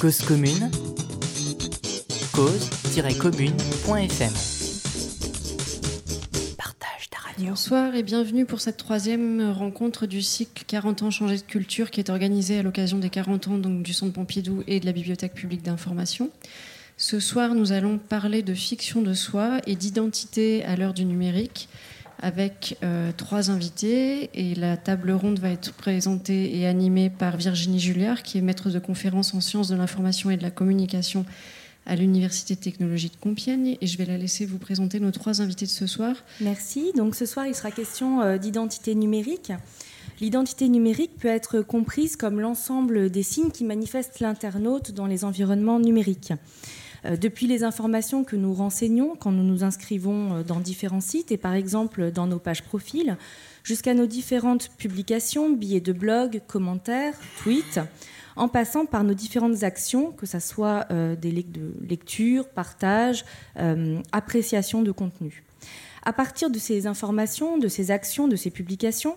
Cause commune, cause-commune.fm. Bonsoir et bienvenue pour cette troisième rencontre du cycle 40 ans changés de culture qui est organisée à l'occasion des 40 ans donc, du Centre Pompidou et de la Bibliothèque publique d'information. Ce soir, nous allons parler de fiction de soi et d'identité à l'heure du numérique avec euh, trois invités et la table ronde va être présentée et animée par Virginie Julliard qui est maître de conférence en sciences de l'information et de la communication à l'Université de technologie de Compiègne et je vais la laisser vous présenter nos trois invités de ce soir. Merci. Donc ce soir, il sera question euh, d'identité numérique. L'identité numérique peut être comprise comme l'ensemble des signes qui manifestent l'internaute dans les environnements numériques. Euh, depuis les informations que nous renseignons quand nous nous inscrivons euh, dans différents sites et par exemple dans nos pages profils, jusqu'à nos différentes publications, billets de blog, commentaires, tweets, en passant par nos différentes actions, que ce soit euh, des de lecture, partage, appréciation de contenu. À partir de ces informations, de ces actions, de ces publications,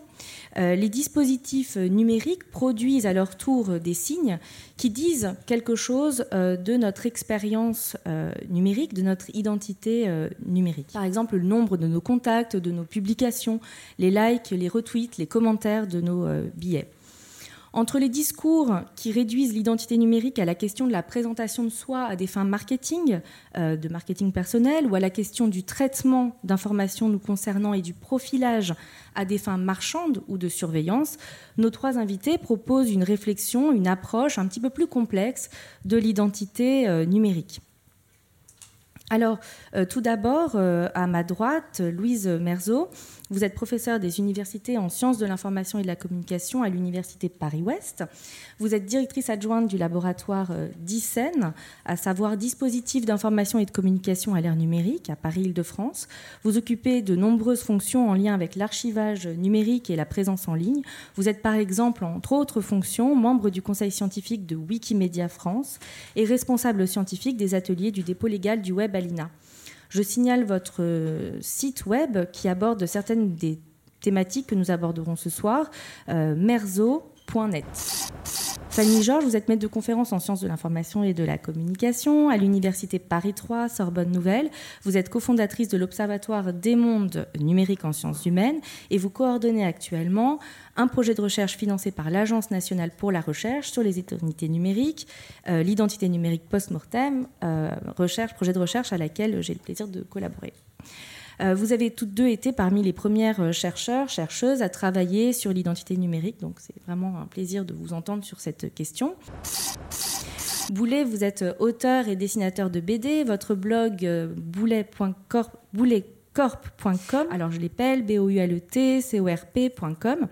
euh, les dispositifs numériques produisent à leur tour des signes qui disent quelque chose euh, de notre expérience euh, numérique, de notre identité numérique. Par exemple, le nombre de nos contacts, de nos publications, les likes, les retweets, les commentaires de nos billets. Entre les discours qui réduisent l'identité numérique à la question de la présentation de soi à des fins marketing, euh, de marketing personnel, ou à la question du traitement d'informations nous concernant et du profilage à des fins marchandes ou de surveillance, nos trois invités proposent une réflexion, une approche un petit peu plus complexe de l'identité euh, numérique. Alors, euh, tout d'abord, à ma droite, Louise Merzo, vous êtes professeur des universités en sciences de l'information et de la communication à l'université Paris-Ouest. Vous êtes directrice adjointe du laboratoire euh, DICEN, à savoir Dispositif d'information et de communication à l'ère numérique à Paris-Île-de-France. Vous occupez de nombreuses fonctions en lien avec l'archivage numérique et la présence en ligne. Vous êtes par exemple, entre autres fonctions, membre du conseil scientifique de Wikimedia France et responsable scientifique des ateliers du dépôt légal du web Alina. Je signale votre euh, site web qui aborde certaines des thématiques que nous aborderons ce soir, euh, Fanny Georges, vous êtes maître de conférence en sciences de l'information et de la communication à l'Université Paris 3, Sorbonne Nouvelle. Vous êtes cofondatrice de l'Observatoire des mondes numériques en sciences humaines et vous coordonnez actuellement un projet de recherche financé par l'Agence nationale pour la recherche sur les éternités numériques, euh, l'identité numérique post-mortem, euh, recherche, projet de recherche à laquelle j'ai le plaisir de collaborer. Euh, vous avez toutes deux été parmi les premières euh, chercheurs, chercheuses à travailler sur l'identité numérique, donc c'est vraiment un plaisir de vous entendre sur cette question. Boulet, vous êtes auteur et dessinateur de BD. Votre blog euh, bouletcorp.com, alors je l'appelle B-O-U-L-E-T-C-O-R-P.com.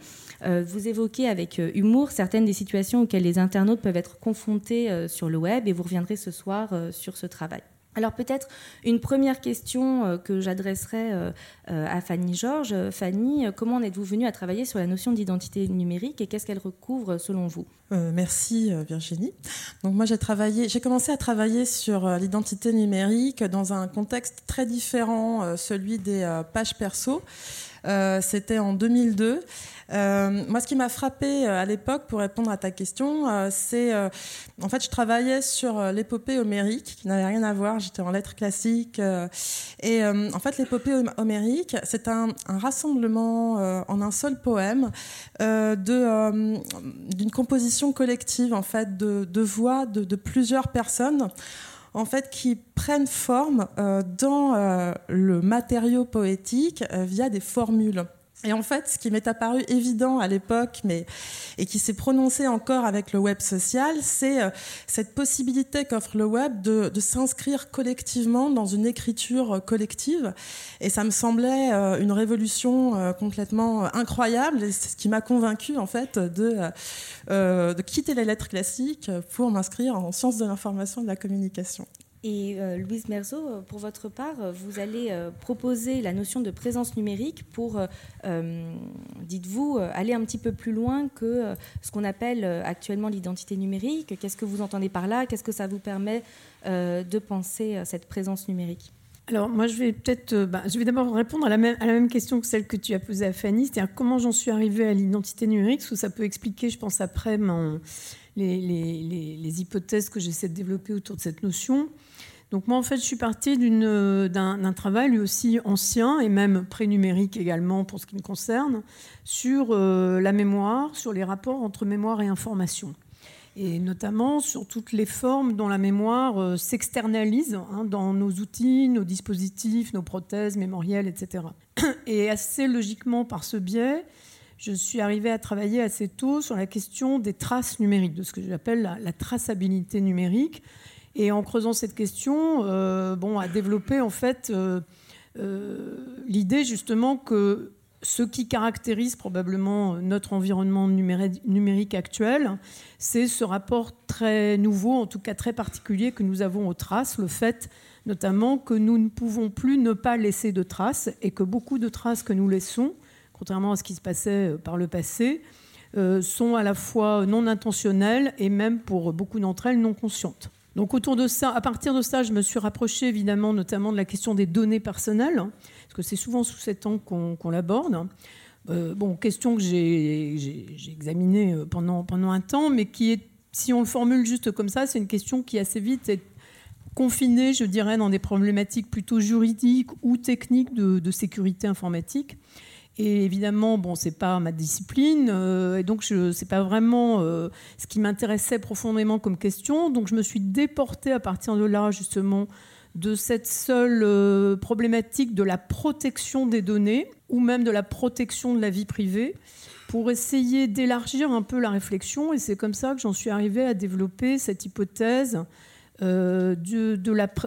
vous évoquez avec humour certaines des situations auxquelles les internautes peuvent être confrontés sur le web et vous reviendrez ce soir sur ce travail. Alors peut-être une première question euh, que j'adresserai euh, euh, à Fanny Georges. Fanny, comment en êtes-vous venue à travailler sur la notion d'identité numérique et qu'est-ce qu'elle recouvre selon vous? Merci Virginie. Donc moi j'ai commencé à travailler sur l'identité numérique dans un contexte très différent, celui des pages perso. C'était en 2002. Euh, moi, ce qui m'a frappé euh, à l'époque, pour répondre à ta question, euh, c'est en fait, je travaillais sur l'épopée homérique, qui n'avait rien à voir. J'étais en lettres classiques, et en fait, l'épopée homérique, c'est un, rassemblement en un seul poème d'une composition collective, en fait, de, voix de, plusieurs personnes en fait, qui prennent forme dans le matériau poétique via des formules. Et en fait, ce qui m'est apparu évident à l'époque, mais et qui s'est prononcé encore avec le web social, c'est euh, cette possibilité qu'offre le web de, s'inscrire collectivement dans une écriture collective. Et ça me semblait euh, une révolution euh, complètement incroyable. Et c'est ce qui m'a convaincu en fait de de quitter les lettres classiques pour m'inscrire en sciences de l'information et de la communication. Et euh, Louise Merzo, euh, pour votre part, euh, vous allez proposer la notion de présence numérique pour, dites-vous, aller un petit peu plus loin que ce qu'on appelle actuellement l'identité numérique. Qu'est-ce que vous entendez par là? Qu'est-ce que ça vous permet de penser cette présence numérique? Alors moi je vais peut-être, bah, je vais d'abord répondre à la, même, question que celle que tu as posée à Fanny, c'est-à-dire comment j'en suis arrivée à l'identité numérique, parce que ça peut expliquer, je pense après, les, hypothèses que j'essaie de développer autour de cette notion. Donc moi en fait je suis partie d'un travail lui aussi ancien et même pré-numérique également pour ce qui me concerne, sur euh, la mémoire, sur les rapports entre mémoire et information et notamment sur toutes les formes dont la mémoire euh, s'externalise hein, dans nos outils, nos dispositifs, nos prothèses mémorielles, etc. Et assez logiquement, par ce biais, je suis arrivée à travailler assez tôt sur la question des traces numériques, de ce que j'appelle la, traçabilité numérique. Et en creusant cette question, euh, bon, à développer en fait euh, l'idée justement que ce qui caractérise probablement notre environnement numérique actuel, c'est ce rapport très nouveau, en tout cas très particulier que nous avons aux traces, le fait notamment que nous ne pouvons plus ne pas laisser de traces et que beaucoup de traces que nous laissons, contrairement à ce qui se passait euh, par le passé, euh, sont à la fois non intentionnelles et même pour beaucoup d'entre elles non conscientes. Donc autour de ça, à partir de ça, je me suis rapprochée évidemment notamment de la question des données personnelles parce que c'est souvent sous cet angle qu'on l'aborde. Euh, bon, question que j'ai examinée euh, pendant, pendant un temps, mais qui est, si on le formule juste comme ça, c'est une question qui assez vite est confinée, je dirais, dans des problématiques plutôt juridiques ou techniques de, sécurité informatique. Et évidemment, bon, c'est pas ma discipline, euh, et donc ce n'est pas vraiment ce qui m'intéressait profondément comme question. Donc je me suis déportée à partir de là, justement, de cette seule euh, problématique de la protection des données ou même de la protection de la vie privée pour essayer d'élargir un peu la réflexion. Et c'est comme ça que j'en suis arrivée à développer cette hypothèse euh, de,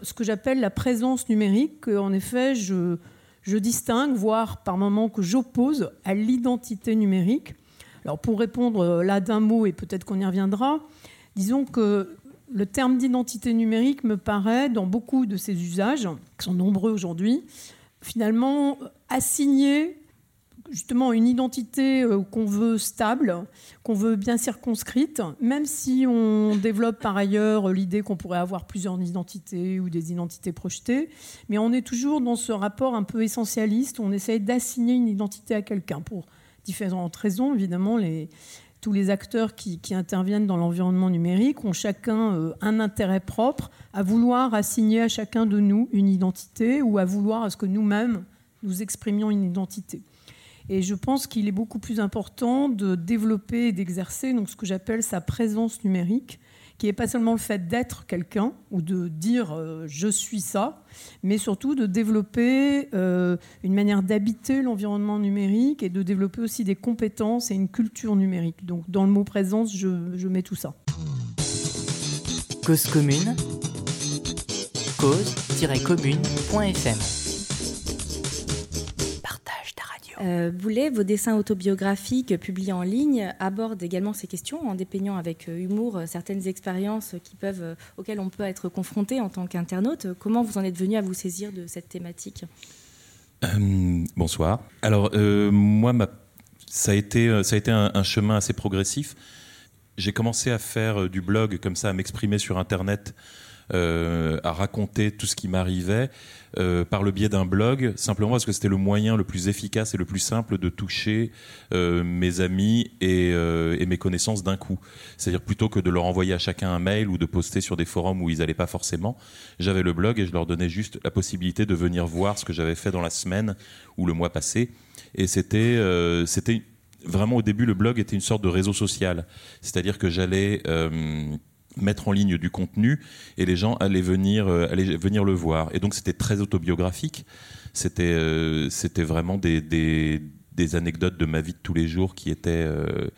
ce que j'appelle la présence numérique. En effet, je, je distingue, voire par moments que j'oppose à l'identité numérique. Alors pour répondre euh, là d'un mot, et peut-être qu'on y reviendra, disons que le terme d'identité numérique me paraît, dans beaucoup de ces usages, qui sont nombreux aujourd'hui, finalement assigner justement une identité euh, qu'on veut stable, qu'on veut bien circonscrite, même si on développe par ailleurs l'idée qu'on pourrait avoir plusieurs identités ou des identités projetées, mais on est toujours dans ce rapport un peu essentialiste, on essaye d'assigner une identité à quelqu'un pour différentes raisons, évidemment, tous les acteurs qui, interviennent dans l'environnement numérique ont chacun euh, un intérêt propre à vouloir assigner à chacun de nous une identité ou à vouloir à ce que nous-mêmes nous exprimions une identité. Et je pense qu'il est beaucoup plus important de développer et d'exercer donc ce que j'appelle sa présence numérique, qui n'est pas seulement le fait d'être quelqu'un ou de dire euh, je suis ça, mais surtout de développer euh, une manière d'habiter l'environnement numérique et de développer aussi des compétences et une culture numérique. Donc dans le mot présence, je, je mets tout ça. Cause commune, cause-commune.fm Boulet, vos dessins autobiographiques publiés en ligne abordent également ces questions en dépeignant avec euh, humour euh, certaines expériences auxquelles on peut être confronté en tant qu'internaute. Comment vous en êtes venu à vous saisir de cette thématique? Bonsoir. Alors, moi, ça a été un, chemin assez progressif. J'ai commencé à faire du blog comme ça, à m'exprimer sur Internet, à raconter tout ce qui m'arrivait. Euh, par le biais d'un blog, simplement parce que c'était le moyen le plus efficace et le plus simple de toucher euh, mes amis euh, et, mes connaissances d'un coup. C'est-à-dire plutôt que de leur envoyer à chacun un mail ou de poster sur des forums où ils n'allaient pas forcément, j'avais le blog et je leur donnais juste la possibilité de venir voir ce que j'avais fait dans la semaine ou le mois passé. Et c'était c'était vraiment au début le blog était une sorte de réseau social, c'est-à-dire que j'allais mettre en ligne du contenu et les gens allaient venir, euh, allaient venir le voir. Et donc c'était très autobiographique. C'était euh, vraiment des, des, anecdotes de ma vie de tous les jours qui étaient, euh,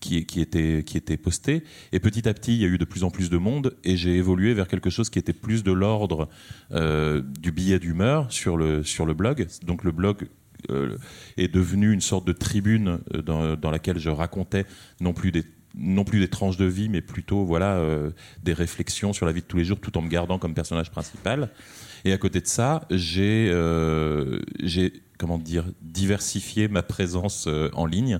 qui, étaient, qui étaient postées. Et petit à petit, il y a eu de plus en plus de monde et j'ai évolué vers quelque chose qui était plus de l'ordre du billet d'humeur sur le, sur le blog. Donc le blog est devenu une sorte de tribune dans, dans, laquelle je racontais non plus des non plus des tranches de vie, mais plutôt voilà euh, des réflexions sur la vie de tous les jours, tout en me gardant comme personnage principal. Et à côté de ça, j'ai euh, comment dire diversifié ma présence euh, en ligne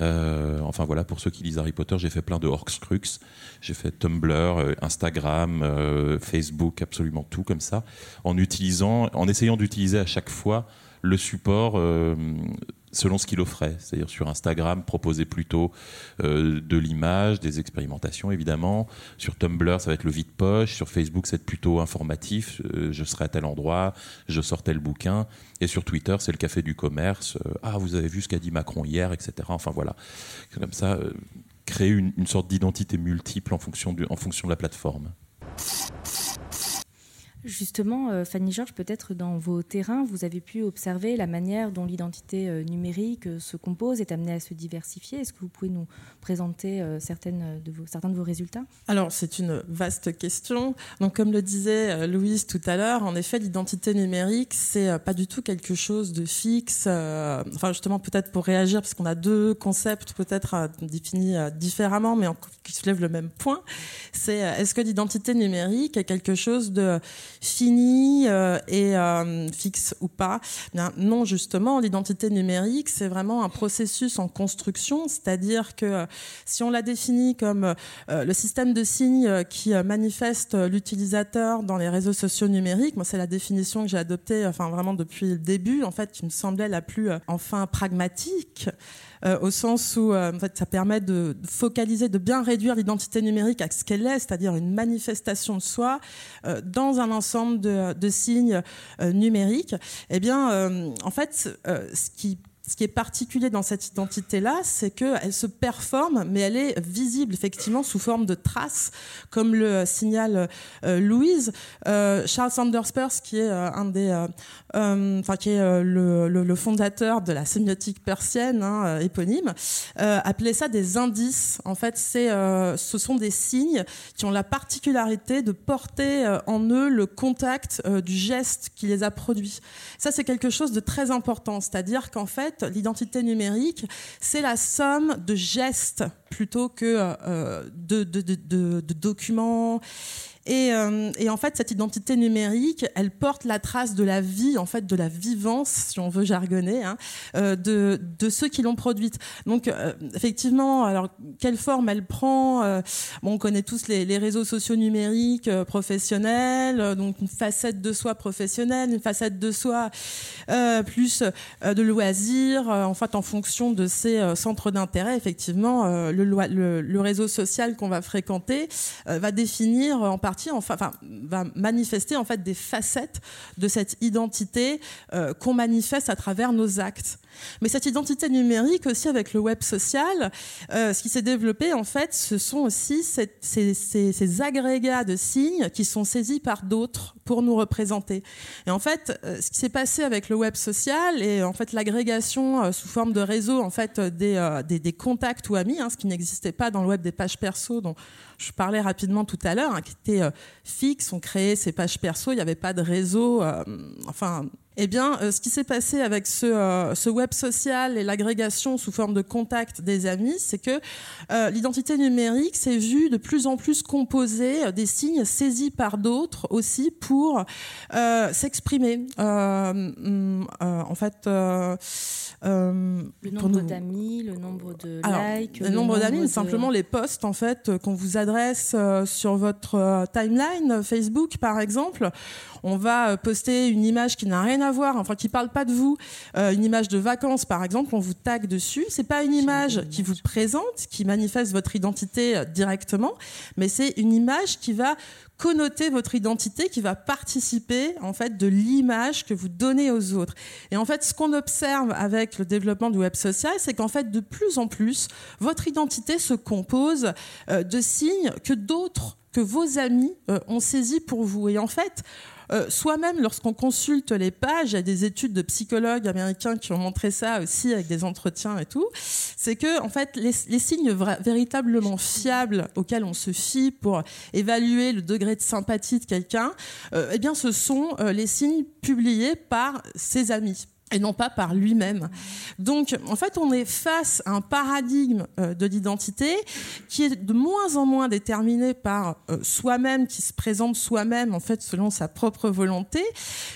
enfin voilà, pour ceux qui lisent Harry Potter, j'ai fait plein de Horcrux. J'ai fait Tumblr, Instagram, Facebook, absolument tout comme ça, en utilisant, en essayant d'utiliser à chaque fois le support selon ce qu'il offrait. C'est-à-dire sur Instagram, proposer plutôt de l'image, des expérimentations évidemment. Sur Tumblr, ça va être le vide poche. Sur Facebook, c'est plutôt informatif. je serai à tel endroit, je sors tel bouquin. Et sur Twitter, c'est le café du commerce. ah, vous avez vu ce qu'a dit Macron hier, etc. Enfin voilà. Comme ça, créer une, une sorte d'identité multiple en fonction, du, en fonction de la plateforme. Justement, euh, Fanny Georges, peut-être dans vos terrains, vous avez pu observer la manière dont l'identité euh, numérique euh, se compose, est amenée à se diversifier. Est-ce que vous pouvez nous présenter de vos, certains de vos résultats? Alors, c'est une vaste question. Donc, comme le disait Louise tout à l'heure, en effet, l'identité numérique, c'est pas du tout quelque chose de fixe. enfin, justement, peut-être pour réagir, parce qu'on a deux concepts peut-être définis différemment, mais qui soulèvent le même point. C'est est-ce que l'identité numérique est quelque chose de fini euh, et euh, fixe ou pas. non, justement, l'identité numérique, c'est vraiment un processus en construction, c'est-à-dire que euh, si on la définit comme le système de signes qui manifeste l'utilisateur dans les réseaux sociaux numériques, moi c'est la définition que j'ai adoptée, enfin vraiment depuis le début, en fait, qui me semblait la plus enfin pragmatique. Euh, au sens où euh, en fait, ça permet de focaliser, de bien réduire l'identité numérique à ce qu'elle est, c'est-à-dire une manifestation de soi euh, dans un ensemble de, de signes numériques. Eh bien, en fait, ce qui ce qui est particulier dans cette identité-là, c'est qu'elle se performe, mais elle est visible effectivement sous forme de traces, comme le signale euh, Louise. Euh, Charles Sanders Peirce, qui est euh, un des, enfin qui est le, fondateur de la sémiotique persienne, hein, éponyme, appelait ça des indices. En fait, c'est, ce sont des signes qui ont la particularité de porter en eux le contact du geste qui les a produits. Ça, c'est quelque chose de très important, c'est-à-dire qu'en fait l'identité numérique, c'est la somme de gestes plutôt que euh, de, de documents euh, et, en fait, cette identité numérique, elle porte la trace de la vie, en fait, de la vivance, si on veut jargonner, hein, euh, de, de, ceux qui l'ont produite. Donc, euh, effectivement, alors quelle forme elle prend bon, On connaît tous les, les réseaux sociaux numériques professionnels, donc une facette de soi professionnelle, une facette de soi plus de loisirs. en fait, en fonction de ses centres d'intérêt, effectivement, le, le, le, réseau social qu'on va fréquenter va définir en partie va manifester en fait des facettes de cette identité euh, qu'on manifeste à travers nos actes. Mais cette identité numérique aussi avec le web social, euh, ce qui s'est développé en fait, ce sont aussi ces, agrégats de signes qui sont saisis par d'autres pour nous représenter. Et en fait, euh, ce qui s'est passé avec le web social et en fait l'agrégation sous forme de réseau en fait des contacts ou amis, hein, ce qui n'existait pas dans le web des pages perso dont je parlais rapidement tout à l'heure, hein, qui étaient fixes, on créait ces pages perso, il n'y avait pas de réseau, enfin eh bien, euh, ce qui s'est passé avec ce, euh, ce, web social et l'agrégation sous forme de contact des amis, c'est que euh, l'identité numérique s'est vue de plus en plus composée des signes saisis par d'autres aussi pour s'exprimer. Mm, en fait, le nombre d'amis, le nombre de likes, le, nombre d'amis, simplement les posts en fait qu'on vous adresse sur votre timeline Facebook, par exemple. On va poster une image qui n'a rien à voir, enfin qui parle pas de vous, euh, une image de vacances par exemple, on vous tag dessus. C'est pas une image qui vous présente, qui manifeste votre identité euh, directement, mais c'est une image qui va connoter votre identité, qui va participer en fait de l'image que vous donnez aux autres. Et en fait, ce qu'on observe avec le développement du web social, c'est qu'en fait, de plus en plus, votre identité se compose euh, de signes que d'autres que vos amis ont saisis pour vous. Et en fait, euh, soi-même, lorsqu'on consulte les pages, il y a des études de psychologues américains qui ont montré ça aussi avec des entretiens et tout, c'est que en fait les, signes véritablement fiables auxquels on se fie pour évaluer le degré de sympathie de quelqu'un, euh, eh bien ce sont euh, les signes publiés par ses amis. Et non pas par lui-même. Donc, en fait, on est face à un paradigme euh, de l'identité qui est de moins en moins déterminé par euh, soi-même, qui se présente soi-même, en fait, selon sa propre volonté,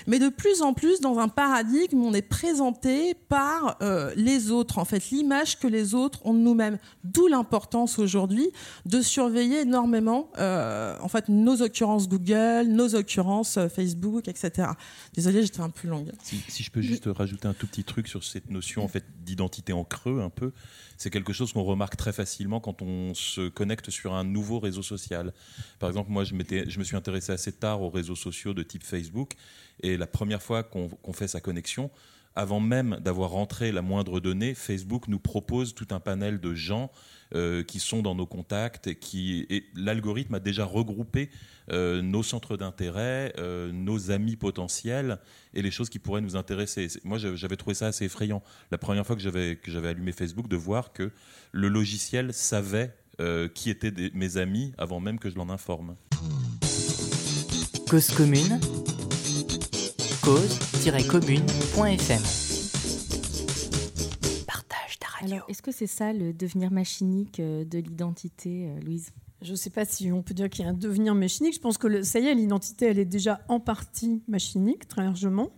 mais de plus en plus dans un paradigme où on est présenté par euh, les autres, en fait, l'image que les autres ont de nous-mêmes. D'où l'importance aujourd'hui de surveiller énormément, en fait, nos occurrences Google, nos occurrences Facebook, etc. Désolée, j'étais un peu longue. Si, si je peux juste rajouter un tout petit truc sur cette notion en fait d'identité en creux un peu. C'est quelque chose qu'on remarque très facilement quand on se connecte sur un nouveau réseau social. Par exemple, moi, je me suis intéressé assez tard aux réseaux sociaux de type Facebook, et la première fois qu'on fait sa connexion, avant même d'avoir rentré la moindre donnée, Facebook nous propose tout un panel de gens euh, qui sont dans nos contacts qui l'algorithme a déjà regroupé euh, nos centres d'intérêt, euh, nos amis potentiels et les choses qui pourraient nous intéresser. Moi, j'avais trouvé ça assez effrayant la première fois que j'avais que j'avais allumé Facebook de voir que le logiciel savait qui étaient mes amis avant même que je l'en informe. Cause commune, cause-commune.fm alors, est-ce que c'est ça le devenir machinique euh, de l'identité, euh, Louise? Je ne sais pas si on peut dire qu'il y a un devenir machinique. Je pense que ça y est, l'identité, elle est déjà en partie machinique, très largement.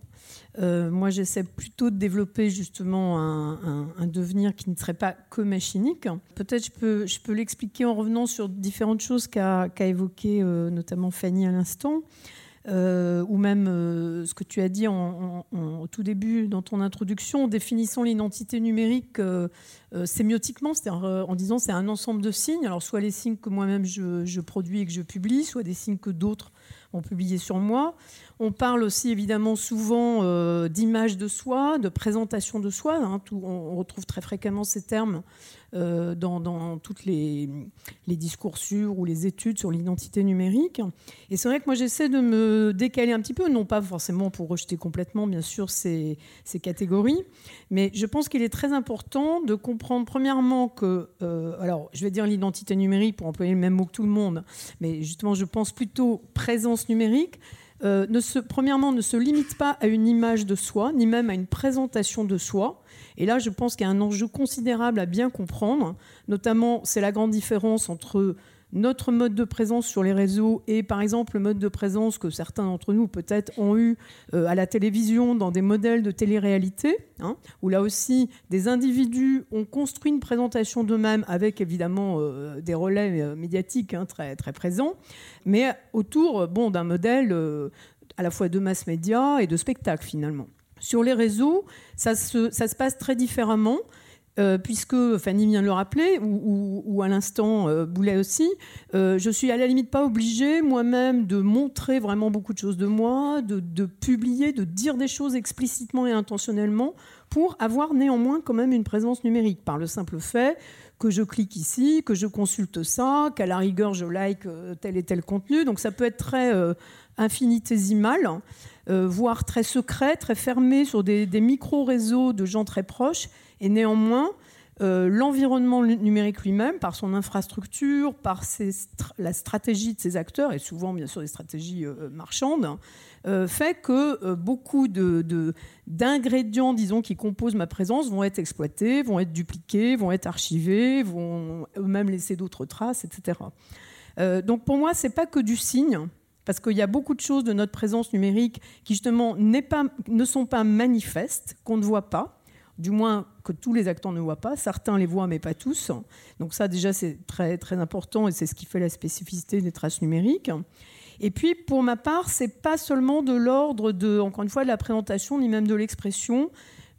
Euh, moi, j'essaie plutôt de développer justement un, devenir qui ne serait pas que machinique. Peut-être je peux, je peux l'expliquer en revenant sur différentes choses qu'a évoquées notamment Fanny à l'instant. Euh, ou même euh, ce que tu as dit au tout début dans ton introduction, définissant l'identité numérique euh, sémiotiquement, c'est-à-dire en disant c'est un ensemble de signes, alors soit les signes que moi-même je, je, produis et que je publie, soit des signes que d'autres ont publiés sur moi. On parle aussi évidemment souvent d'image de soi, de présentation de soi, hein, on retrouve très fréquemment ces termes euh, dans, toutes les, discours sur ou les études sur l'identité numérique. Et c'est vrai que moi j'essaie de me décaler un petit peu, non pas forcément pour rejeter complètement bien sûr ces, ces catégories, mais je pense qu'il est très important de comprendre premièrement que, euh, alors je vais dire l'identité numérique pour employer le même mot que tout le monde, mais justement je pense plutôt présence numérique. Euh, ne premièrement, ne se limite pas à une image de soi, ni même à une présentation de soi, et là, je pense qu'il y a un enjeu considérable à bien comprendre. Notamment, c'est la grande différence entre notre mode de présence sur les réseaux et par exemple le mode de présence que certains d'entre nous peut-être ont eu euh, à la télévision dans des modèles de télé-réalité, hein, où là aussi des individus ont construit une présentation d'eux-mêmes avec évidemment euh, des relais euh, médiatiques hein, très, très présents, mais autour bon, d'un modèle à la fois de mass média et de spectacle finalement. Sur les réseaux, ça se, ça se passe très différemment. Euh, puisque Fanny vient de le rappeler, ou, à l'instant euh, Boulet aussi, euh, je suis à la limite pas obligée moi-même de montrer vraiment beaucoup de choses de moi, de, publier, de dire des choses explicitement et intentionnellement pour avoir néanmoins quand même une présence numérique par le simple fait que je clique ici, que je consulte ça, qu'à la rigueur je like tel et tel contenu. Donc ça peut être très infinitésimal. Euh, voire très secret, très fermé sur des, micro-réseaux de gens très proches. Et néanmoins, euh, l'environnement numérique lui-même, par son infrastructure, par la stratégie de ses acteurs, et souvent bien sûr des stratégies euh, marchandes, fait que beaucoup d'ingrédients, disons, qui composent ma présence vont être exploités, vont être dupliqués, vont être archivés, vont eux-mêmes laisser d'autres traces, etc. donc pour moi, c'est pas que du signe, parce qu'il y a beaucoup de choses de notre présence numérique qui justement ne sont pas manifestes, qu'on ne voit pas, du moins que tous les acteurs ne voient pas. Certains les voient, mais pas tous. Donc ça, déjà, c'est très, important et c'est ce qui fait la spécificité des traces numériques. Et puis, pour ma part, c'est pas seulement de l'ordre de, encore une fois, de la présentation, ni même de l'expression.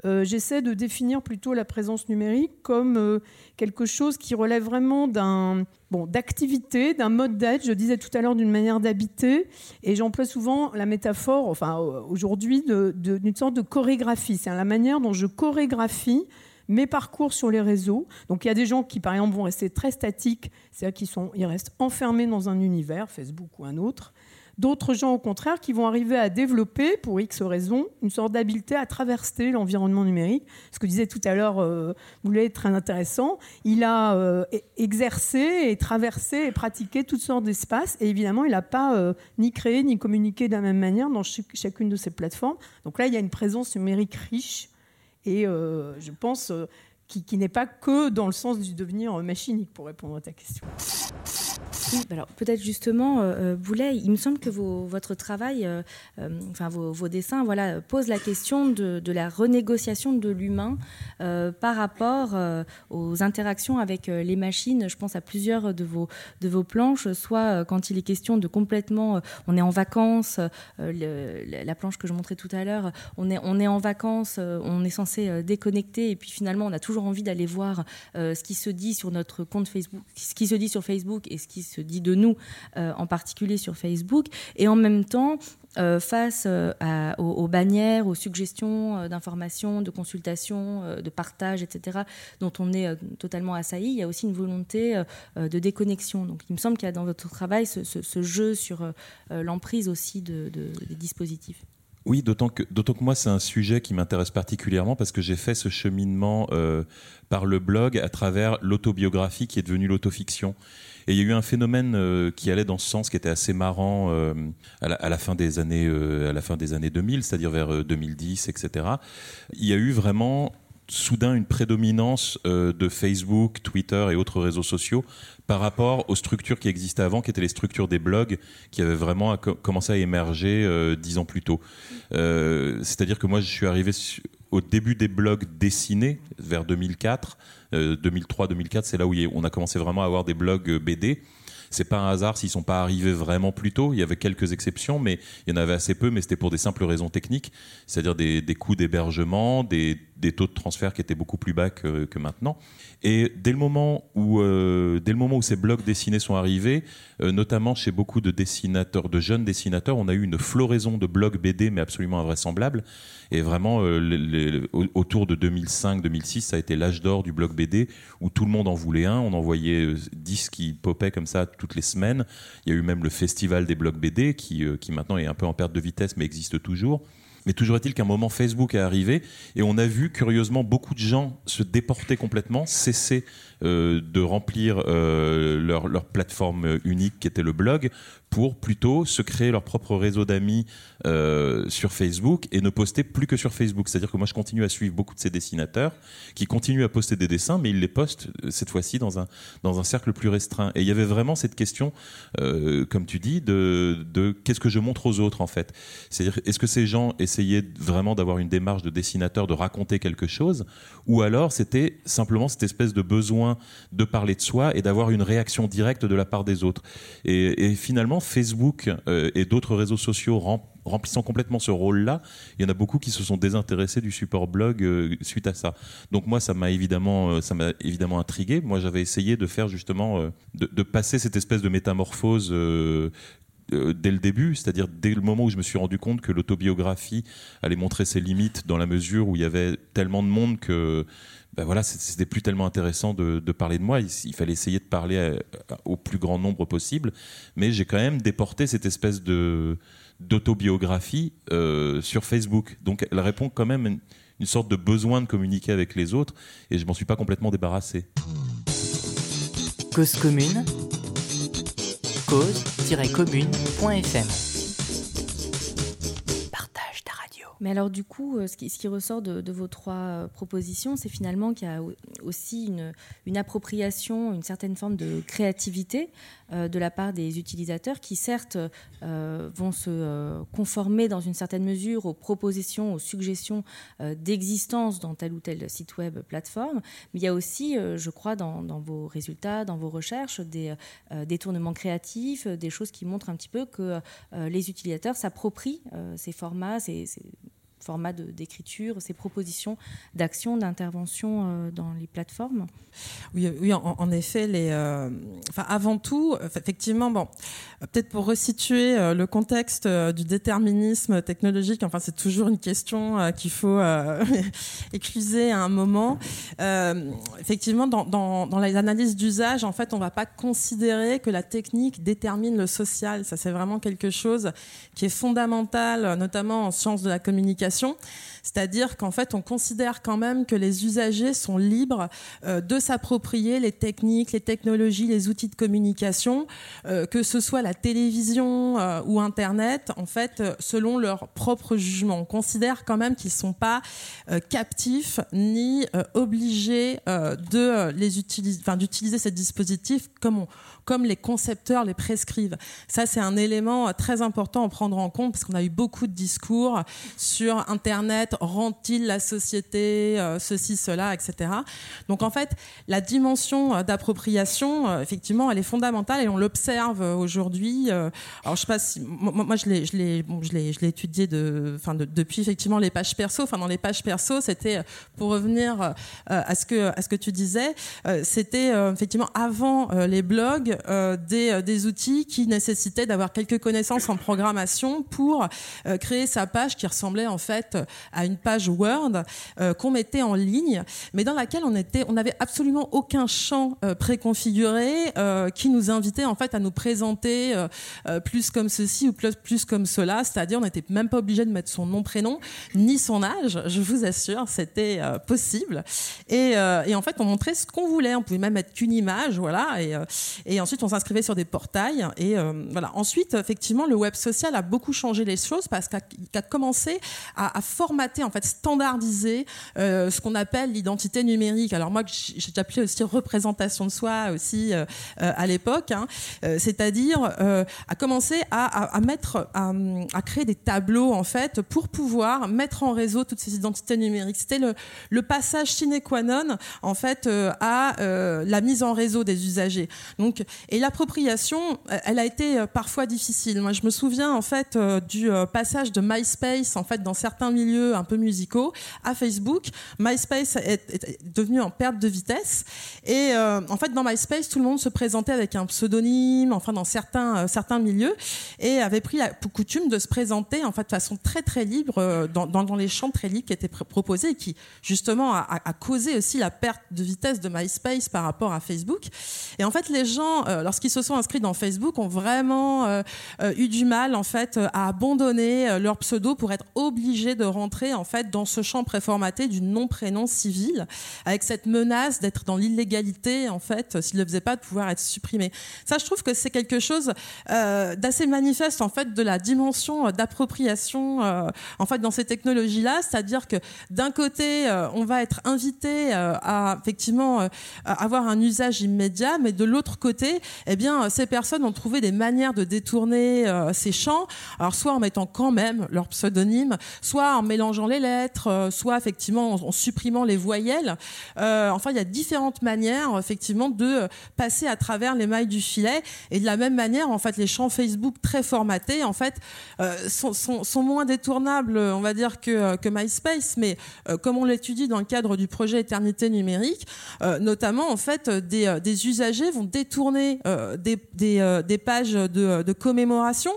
Euh, j'essaie de définir plutôt la présence numérique comme euh, quelque chose qui relève vraiment d'un bon, d'activité, d'un mode d'être. Je disais tout à l'heure d'une manière d'habiter, et j'emploie souvent la métaphore, enfin euh, aujourd'hui, d'une sorte de chorégraphie. C'est la manière dont je chorégraphie mes parcours sur les réseaux. Donc il y a des gens qui, par exemple, vont rester très statiques, c'est-à-dire qu'ils sont, ils restent enfermés dans un univers, Facebook ou un autre. D'autres gens, au contraire, qui vont arriver à développer, pour X raisons, une sorte d'habileté à traverser l'environnement numérique. Ce que disait tout à l'heure euh, Boulet est très intéressant. Il a euh, e-, exercé et traversé et pratiqué toutes sortes d'espaces. Et évidemment, il n'a pas euh, ni créé ni communiqué de la même manière dans chacune de ces plateformes. Donc là, il y a une présence numérique riche Et je pense qui, n'est pas que dans le sens du devenir machinique, pour répondre à ta question. Alors peut-être justement, euh, Boulet, il me semble que votre travail, euh, euh, enfin vos, dessins, voilà, posent la question de, la renégociation de l'humain par rapport aux interactions avec les machines. Je pense à plusieurs de vos, de vos planches, soit quand il est question de complètement, on est en vacances, la planche que je montrais tout à l'heure, on est, on est en vacances, on est censé déconnecter, et puis finalement on a toujours envie d'aller voir euh, ce qui se dit sur notre compte Facebook, ce qui se dit sur Facebook et ce qui se dit de nous, euh, en particulier sur Facebook. Et en même temps, euh, face aux, bannières, aux suggestions d'informations, de consultations, de partage, etc., dont on est totalement assailli, il y a aussi une volonté de déconnexion. Donc il me semble qu'il y a dans votre travail ce, jeu sur l'emprise aussi de, des dispositifs. Oui, d'autant que, d'autant que moi, c'est un sujet qui m'intéresse particulièrement parce que j'ai fait ce cheminement euh, par le blog à travers l'autobiographie qui est devenue l'autofiction. Et il y a eu un phénomène euh, qui allait dans ce sens, qui était assez marrant euh, à, la, fin des années, à la fin des années 2000, c'est-à-dire vers 2010, etc. Il y a eu vraiment soudain une prédominance de Facebook, Twitter et autres réseaux sociaux par rapport aux structures qui existaient avant, qui étaient les structures des blogs, qui avaient vraiment commencé à émerger euh, dix ans plus tôt. Euh, c'est-à-dire que moi, je suis arrivé au début des blogs dessinés, vers 2004, 2003-2004, euh, c'est là où on a commencé vraiment à avoir des blogs BD. C'est pas un hasard s'ils sont pas arrivés vraiment plus tôt. Il y avait quelques exceptions, mais il y en avait assez peu, mais c'était pour des simples raisons techniques, c'est-à-dire des, coûts d'hébergement, des, taux de transfert qui étaient beaucoup plus bas que, maintenant. Et dès le moment où, euh, dès le moment où ces blocs dessinés sont arrivés, euh, notamment chez beaucoup de dessinateurs, de jeunes dessinateurs, on a eu une floraison de blogs BD, mais absolument invraisemblable. Et vraiment, euh, autour de 2005-2006, ça a été l'âge d'or du blog BD où tout le monde en voulait un. On envoyait 10 qui popaient comme ça toutes les semaines. Il y a eu même le festival des blogs BD qui, qui maintenant est un peu en perte de vitesse, mais existe toujours. Mais toujours est-il qu'un moment Facebook est arrivé et on a vu curieusement beaucoup de gens se déporter complètement, cesser euh, de remplir euh, leur, leur, plateforme unique qui était le blog pour plutôt se créer leur propre réseau d'amis euh, sur Facebook et ne poster plus que sur Facebook. C'est-à-dire que moi, je continue à suivre beaucoup de ces dessinateurs qui continuent à poster des dessins, mais ils les postent cette fois-ci dans un, dans un cercle plus restreint. Et il y avait vraiment cette question, comme tu dis, de qu'est-ce que je montre aux autres en fait? C'est-à-dire, est-ce que ces gens essayaient vraiment d'avoir une démarche de dessinateur, de raconter quelque chose, ou alors c'était simplement cette espèce de besoin de parler de soi et d'avoir une réaction directe de la part des autres. Et, finalement, Facebook euh, et d'autres réseaux sociaux remplissant complètement ce rôle-là, il y en a beaucoup qui se sont désintéressés du support blog euh, suite à ça. Donc moi, ça m'a évidemment, euh, ça m'a évidemment intrigué. Moi, j'avais essayé de faire justement, de, passer cette espèce de métamorphose dès le début, c'est-à-dire dès le moment où je me suis rendu compte que l'autobiographie allait montrer ses limites dans la mesure où il y avait tellement de monde que ben voilà, c'était plus tellement intéressant de, parler de moi. Il, fallait essayer de parler au plus grand nombre possible. Mais j'ai quand même déporté cette espèce de d'autobiographie euh, sur Facebook. Donc elle répond quand même une, une sorte de besoin de communiquer avec les autres. Et je m'en suis pas complètement débarrassé. Cause commune, cause-commune.fm Mais alors du coup, euh, ce qui, ressort de, vos trois euh, propositions, c'est finalement qu'il y a aussi une, appropriation, une certaine forme de créativité euh, de la part des utilisateurs qui certes vont se conformer dans une certaine mesure aux propositions, aux suggestions d'existence dans tel ou tel site web, plateforme, mais il y a aussi, je crois, dans, vos résultats, dans vos recherches, des détournements créatifs, des choses qui montrent un petit peu que les utilisateurs s'approprient ces formats, ces format d'écriture, ces propositions d'action, d'intervention euh, dans les plateformes? Oui, oui en, effet, les, euh, enfin, avant tout, effectivement, bon, peut-être pour resituer euh, le contexte du déterminisme technologique, enfin, c'est toujours une question qu'il faut écluser à un moment. effectivement, dans, dans, dans, les analyses d'usage, en fait, on ne va pas considérer que la technique détermine le social. Ça, c'est vraiment quelque chose qui est fondamental, notamment en sciences de la communication c'est-à-dire qu'en fait, on considère quand même que les usagers sont libres euh, de s'approprier les techniques, les technologies, les outils de communication, euh, que ce soit la télévision euh, ou Internet, en fait, selon leur propre jugement. On considère quand même qu'ils ne sont pas captifs ni obligés de d'utiliser ces dispositifs comme on, comme les concepteurs les prescrivent. Ça, c'est un élément très important à prendre en compte parce qu'on a eu beaucoup de discours sur Internet, rend-il la société, euh, ceci, cela, etc. Donc en fait, la dimension euh, d'appropriation, euh, effectivement, elle est fondamentale et on l'observe aujourd'hui. alors je sais pas si moi, je l'ai je l'ai je l'ai je l'ai étudié de enfin depuis effectivement les pages perso. Enfin dans les pages perso, c'était pour revenir à ce que à ce que tu disais, c'était effectivement avant les blogs euh, euh, des, outils qui nécessitaient d'avoir quelques connaissances en programmation pour euh, créer sa page qui ressemblait en fait à une page Word qu'on mettait en ligne, mais dans laquelle on était, on n'avait absolument aucun champ préconfiguré qui nous invitait en fait à nous présenter plus comme ceci ou plus, comme cela, c'est-à-dire on n'était même pas obligé de mettre son nom prénom ni son âge, je vous assure, c'était possible. Et, en fait, on montrait ce qu'on voulait, on pouvait même mettre qu'une image, voilà, et, et ensuite on s'inscrivait sur des portails. Et euh, voilà. Ensuite, effectivement, le web social a beaucoup changé les choses parce qu'il a, commencé à, formater, en fait, standardiser euh, ce qu'on appelle l'identité numérique. Alors moi, j'ai appelé aussi représentation de soi aussi euh, à l'époque. Hein. C'est-à-dire à commencer à, mettre, à, créer des tableaux en fait pour pouvoir mettre en réseau toutes ces identités numériques. C'était le, le passage sine qua non en fait à la mise en réseau des usagers. Donc et l'appropriation, euh, elle a été euh, parfois difficile. Moi, je me souviens en fait euh, du passage de MySpace en fait dans certains milieux un peu musicaux à Facebook. MySpace est, devenu en perte de vitesse et en fait dans MySpace, tout le monde se présentait avec un pseudonyme, enfin dans certains certains milieux et avait pris la coutume de se présenter en fait de façon très très libre dans, dans, les champs très libres qui étaient proposés et qui justement a, a, causé aussi la perte de vitesse de MySpace par rapport à Facebook. Et en fait, les gens euh, lorsqu'ils se sont inscrits dans Facebook, ont vraiment euh, euh, eu du mal en fait à abandonner leur pseudo pour être obligés de rentrer en fait dans ce champ préformaté du nom prénom civil, avec cette menace d'être dans l'illégalité en fait s'ils ne le faisaient pas de pouvoir être supprimés. Ça, je trouve que c'est quelque chose d'assez manifeste en fait de la dimension d'appropriation en fait dans ces technologies-là, c'est-à-dire que d'un côté, on va être invité à effectivement avoir un usage immédiat, mais de l'autre côté, eh bien, ces personnes ont trouvé des manières de détourner euh, ces champs. Alors, soit en mettant quand même leur pseudonyme, soit en mélangeant les lettres, euh, soit effectivement en, supprimant les voyelles. Euh, enfin, il y a différentes manières, effectivement, de passer à travers les mailles du filet. Et de la même manière, en fait, les champs Facebook très formatés, en fait, sont, moins détournables, on va dire, que, que MySpace. Mais comme on l'étudie dans le cadre du projet Éternité numérique, notamment, en fait, des, des usagers vont détourner euh, des, euh, des, pages de, de commémoration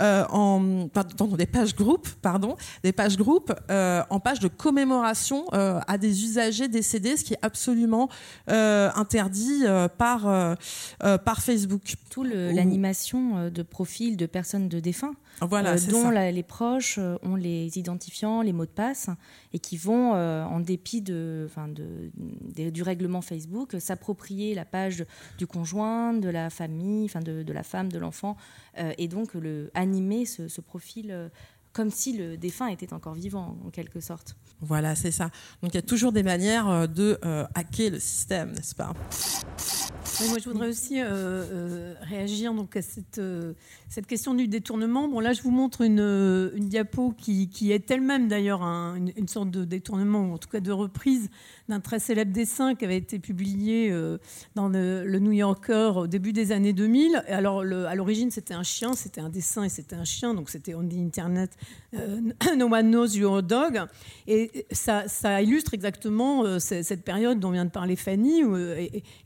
euh, en pardon, des pages groupes, pardon, des pages groupes en pages de commémoration à des usagers décédés, ce qui est absolument interdit par par Facebook. Tout l'animation de profils de personnes de défunts voilà, euh, dont les proches euh, ont les identifiants, les mots de passe, et qui vont, euh, en dépit de, de, du règlement Facebook, s'approprier la page du conjoint, de la famille, de, de la femme, de l'enfant, et donc le, animer ce, ce profil comme si le défunt était encore vivant, en quelque sorte. Voilà, c'est ça. Donc il y a toujours des manières de hacker le système, n'est-ce pas? Moi, je voudrais aussi euh, euh, réagir donc à cette, euh, cette question du détournement. Bon, là, je vous montre une, une diapo qui, qui est elle-même d'ailleurs une, une, sorte de détournement, ou en tout cas de reprise d'un très célèbre dessin qui avait été publié dans le, New Yorker au début des années 2000. alors, à l'origine, c'était un chien, c'était un dessin et c'était un chien, donc c'était on dit Internet, No One Knows Your Dog. Et ça, illustre exactement cette période dont vient de parler Fanny,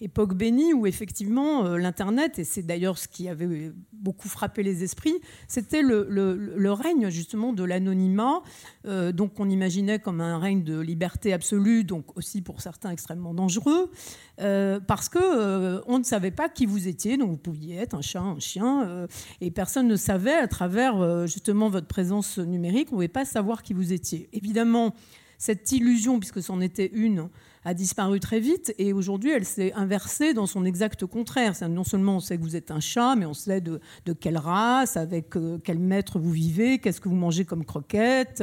époque bénie, où effectivement euh, l'Internet, et c'est d'ailleurs ce qui avait beaucoup frappé les esprits, c'était le, règne justement de l'anonymat, euh, donc on imaginait comme un règne de liberté absolue, donc aussi pour certains extrêmement dangereux, Euh, parce que euh, on ne savait pas qui vous étiez, donc vous pouviez être un chat, un chien, euh, et personne ne savait à travers justement votre présence numérique, on ne pouvait pas savoir qui vous étiez. Évidemment, cette illusion, puisque c'en était une, a disparu très vite et aujourd'hui elle s'est inversée dans son exact contraire. Non seulement on sait que vous êtes un chat, mais on sait de, quelle race, avec quel maître vous vivez, qu'est-ce que vous mangez comme croquettes,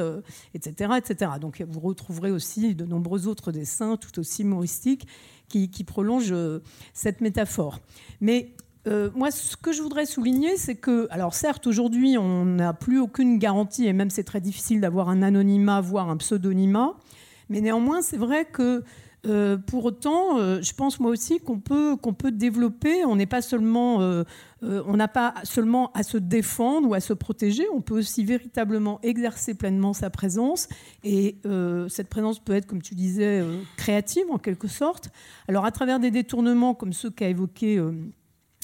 etc., etc. Donc vous retrouverez aussi de nombreux autres dessins tout aussi humoristiques qui, prolonge euh, cette métaphore. Mais euh, moi, ce que je voudrais souligner, c'est que, alors certes, aujourd'hui, on n'a plus aucune garantie, et même c'est très difficile d'avoir un anonymat, voire un pseudonymat, mais néanmoins, c'est vrai que euh, pour autant, euh, je pense moi aussi qu'on peut, peut développer. On n'est pas seulement, euh, on n'a pas seulement à se défendre ou à se protéger. On peut aussi véritablement exercer pleinement sa présence. Et cette présence peut être, comme tu disais, créative en quelque sorte. Alors à travers des détournements comme ceux qu'a évoqué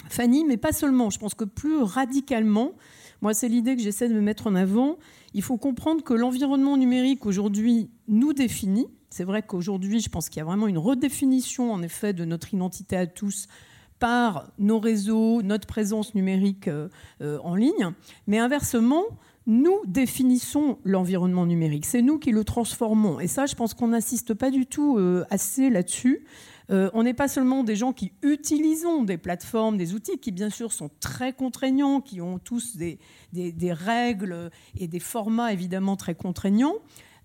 Fanny, mais pas seulement. Je pense que plus radicalement, moi c'est l'idée que j'essaie de me mettre en avant. Il faut comprendre que l'environnement numérique aujourd'hui nous définit c'est vrai qu'aujourd'hui, je pense qu'il y a vraiment une redéfinition, en effet, de notre identité à tous par nos réseaux, notre présence numérique euh, euh, en ligne. Mais inversement, nous définissons l'environnement numérique. C'est nous qui le transformons. Et ça, je pense qu'on n'insiste pas du tout euh, assez là-dessus. on n'est pas seulement des gens qui utilisons des plateformes, des outils qui, bien sûr, sont très contraignants, qui ont tous des règles et des formats évidemment très contraignants.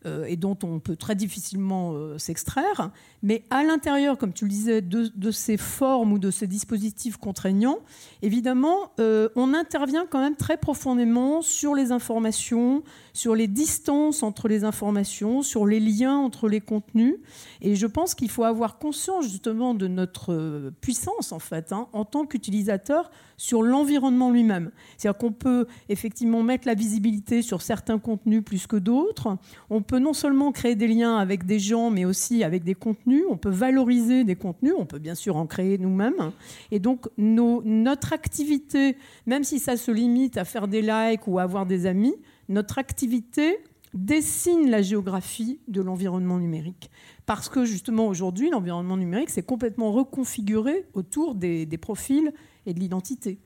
Euh, et dont on peut très difficilement euh, s'extraire. Mais à l'intérieur, comme tu le disais, de, ces formes ou de ces dispositifs contraignants, évidemment, euh, on intervient quand même très profondément sur les informations, sur les distances entre les informations, sur les liens entre les contenus. Et je pense qu'il faut avoir conscience justement de notre puissance, en fait, hein, en tant qu'utilisateur, sur l'environnement lui-même. C'est-à-dire qu'on peut effectivement mettre la visibilité sur certains contenus plus que d'autres. On peut non seulement créer des liens avec des gens, mais aussi avec des contenus. On peut valoriser des contenus. On peut bien sûr en créer nous-mêmes. Et donc, notre activité, même si ça se limite à faire des likes ou à avoir des amis, notre activité dessine la géographie de l'environnement numérique. Parce que justement aujourd'hui, l'environnement numérique s'est complètement reconfiguré autour des, profils et de l'identité.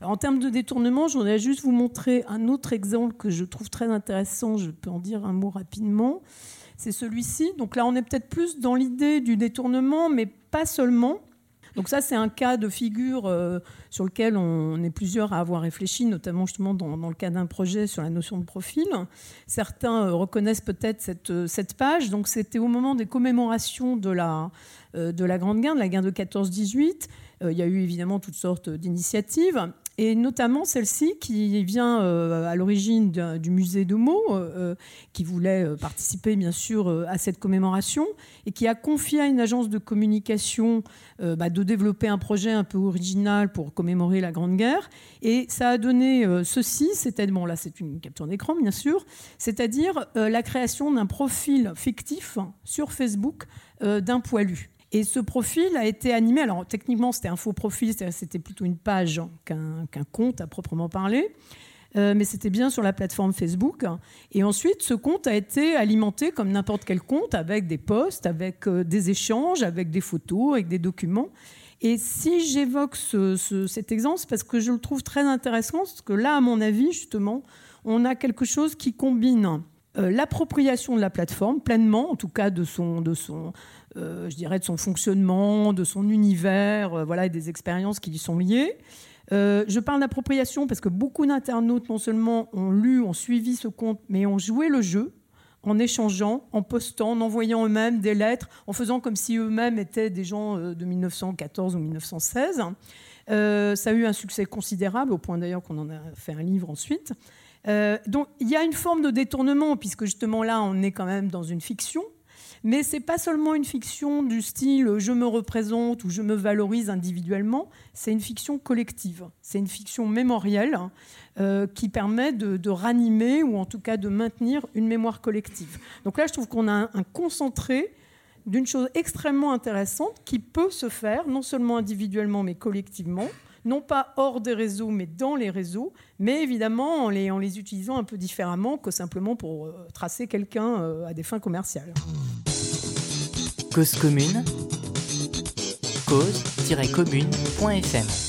en termes de détournement, je voudrais juste vous montrer un autre exemple que je trouve très intéressant. Je peux en dire un mot rapidement. C'est celui-ci. Donc là, on est peut-être plus dans l'idée du détournement, mais pas seulement. Donc ça, c'est un cas de figure euh, sur lequel on, est plusieurs à avoir réfléchi, notamment justement dans, le cas d'un projet sur la notion de profil. Certains euh, reconnaissent peut-être cette, euh, cette, page. Donc c'était au moment des commémorations de la, de la Grande Guerre, de la guerre de 14-18. il y a eu évidemment toutes sortes d'initiatives et notamment celle-ci qui vient euh, à l'origine du musée de Meaux, euh, euh, qui voulait participer bien sûr à cette commémoration, et qui a confié à une agence de communication bah, de développer un projet un peu original pour commémorer la Grande Guerre. Et ça a donné ceci, là c'est une capture d'écran bien sûr, c'est-à-dire la création d'un profil fictif sur Facebook d'un poilu. Et ce profil a été animé, alors techniquement c'était un faux profil, c'était plutôt une page qu'un compte à proprement parler, euh, mais c'était bien sur la plateforme Facebook. Et ensuite, ce compte a été alimenté comme n'importe quel compte, avec des posts, avec euh, des échanges, avec des photos, avec des documents. Et si j'évoque cet exemple, c'est parce que je le trouve très intéressant, parce que là, à mon avis, justement, on a quelque chose qui combine euh, l'appropriation de la plateforme pleinement, en tout cas de son, de son, je dirais de son fonctionnement, de son univers, euh, voilà, et des expériences qui y sont liées. je parle d'appropriation parce que beaucoup d'internautes non seulement ont lu, ont suivi ce compte, mais ont joué le jeu en échangeant, en postant, en envoyant eux-mêmes des lettres, en faisant comme si eux-mêmes étaient des gens de 1914 ou 1916. ça a eu un succès considérable, au point d'ailleurs qu'on en a fait un livre ensuite. Euh, donc il y a une forme de détournement, puisque justement là, on est quand même dans une fiction. Mais c'est pas seulement une fiction du style je me représente ou je me valorise individuellement, c'est une fiction collective, c'est une fiction mémorielle euh, qui permet de, ranimer ou en tout cas de maintenir une mémoire collective. Donc là, je trouve qu'on a un concentré d'une chose extrêmement intéressante qui peut se faire non seulement individuellement mais collectivement non pas hors des réseaux, mais dans les réseaux, mais évidemment en les, en les utilisant un peu différemment que simplement pour euh, tracer quelqu'un euh, à des fins commerciales. Cause commune, cause-commune.fm.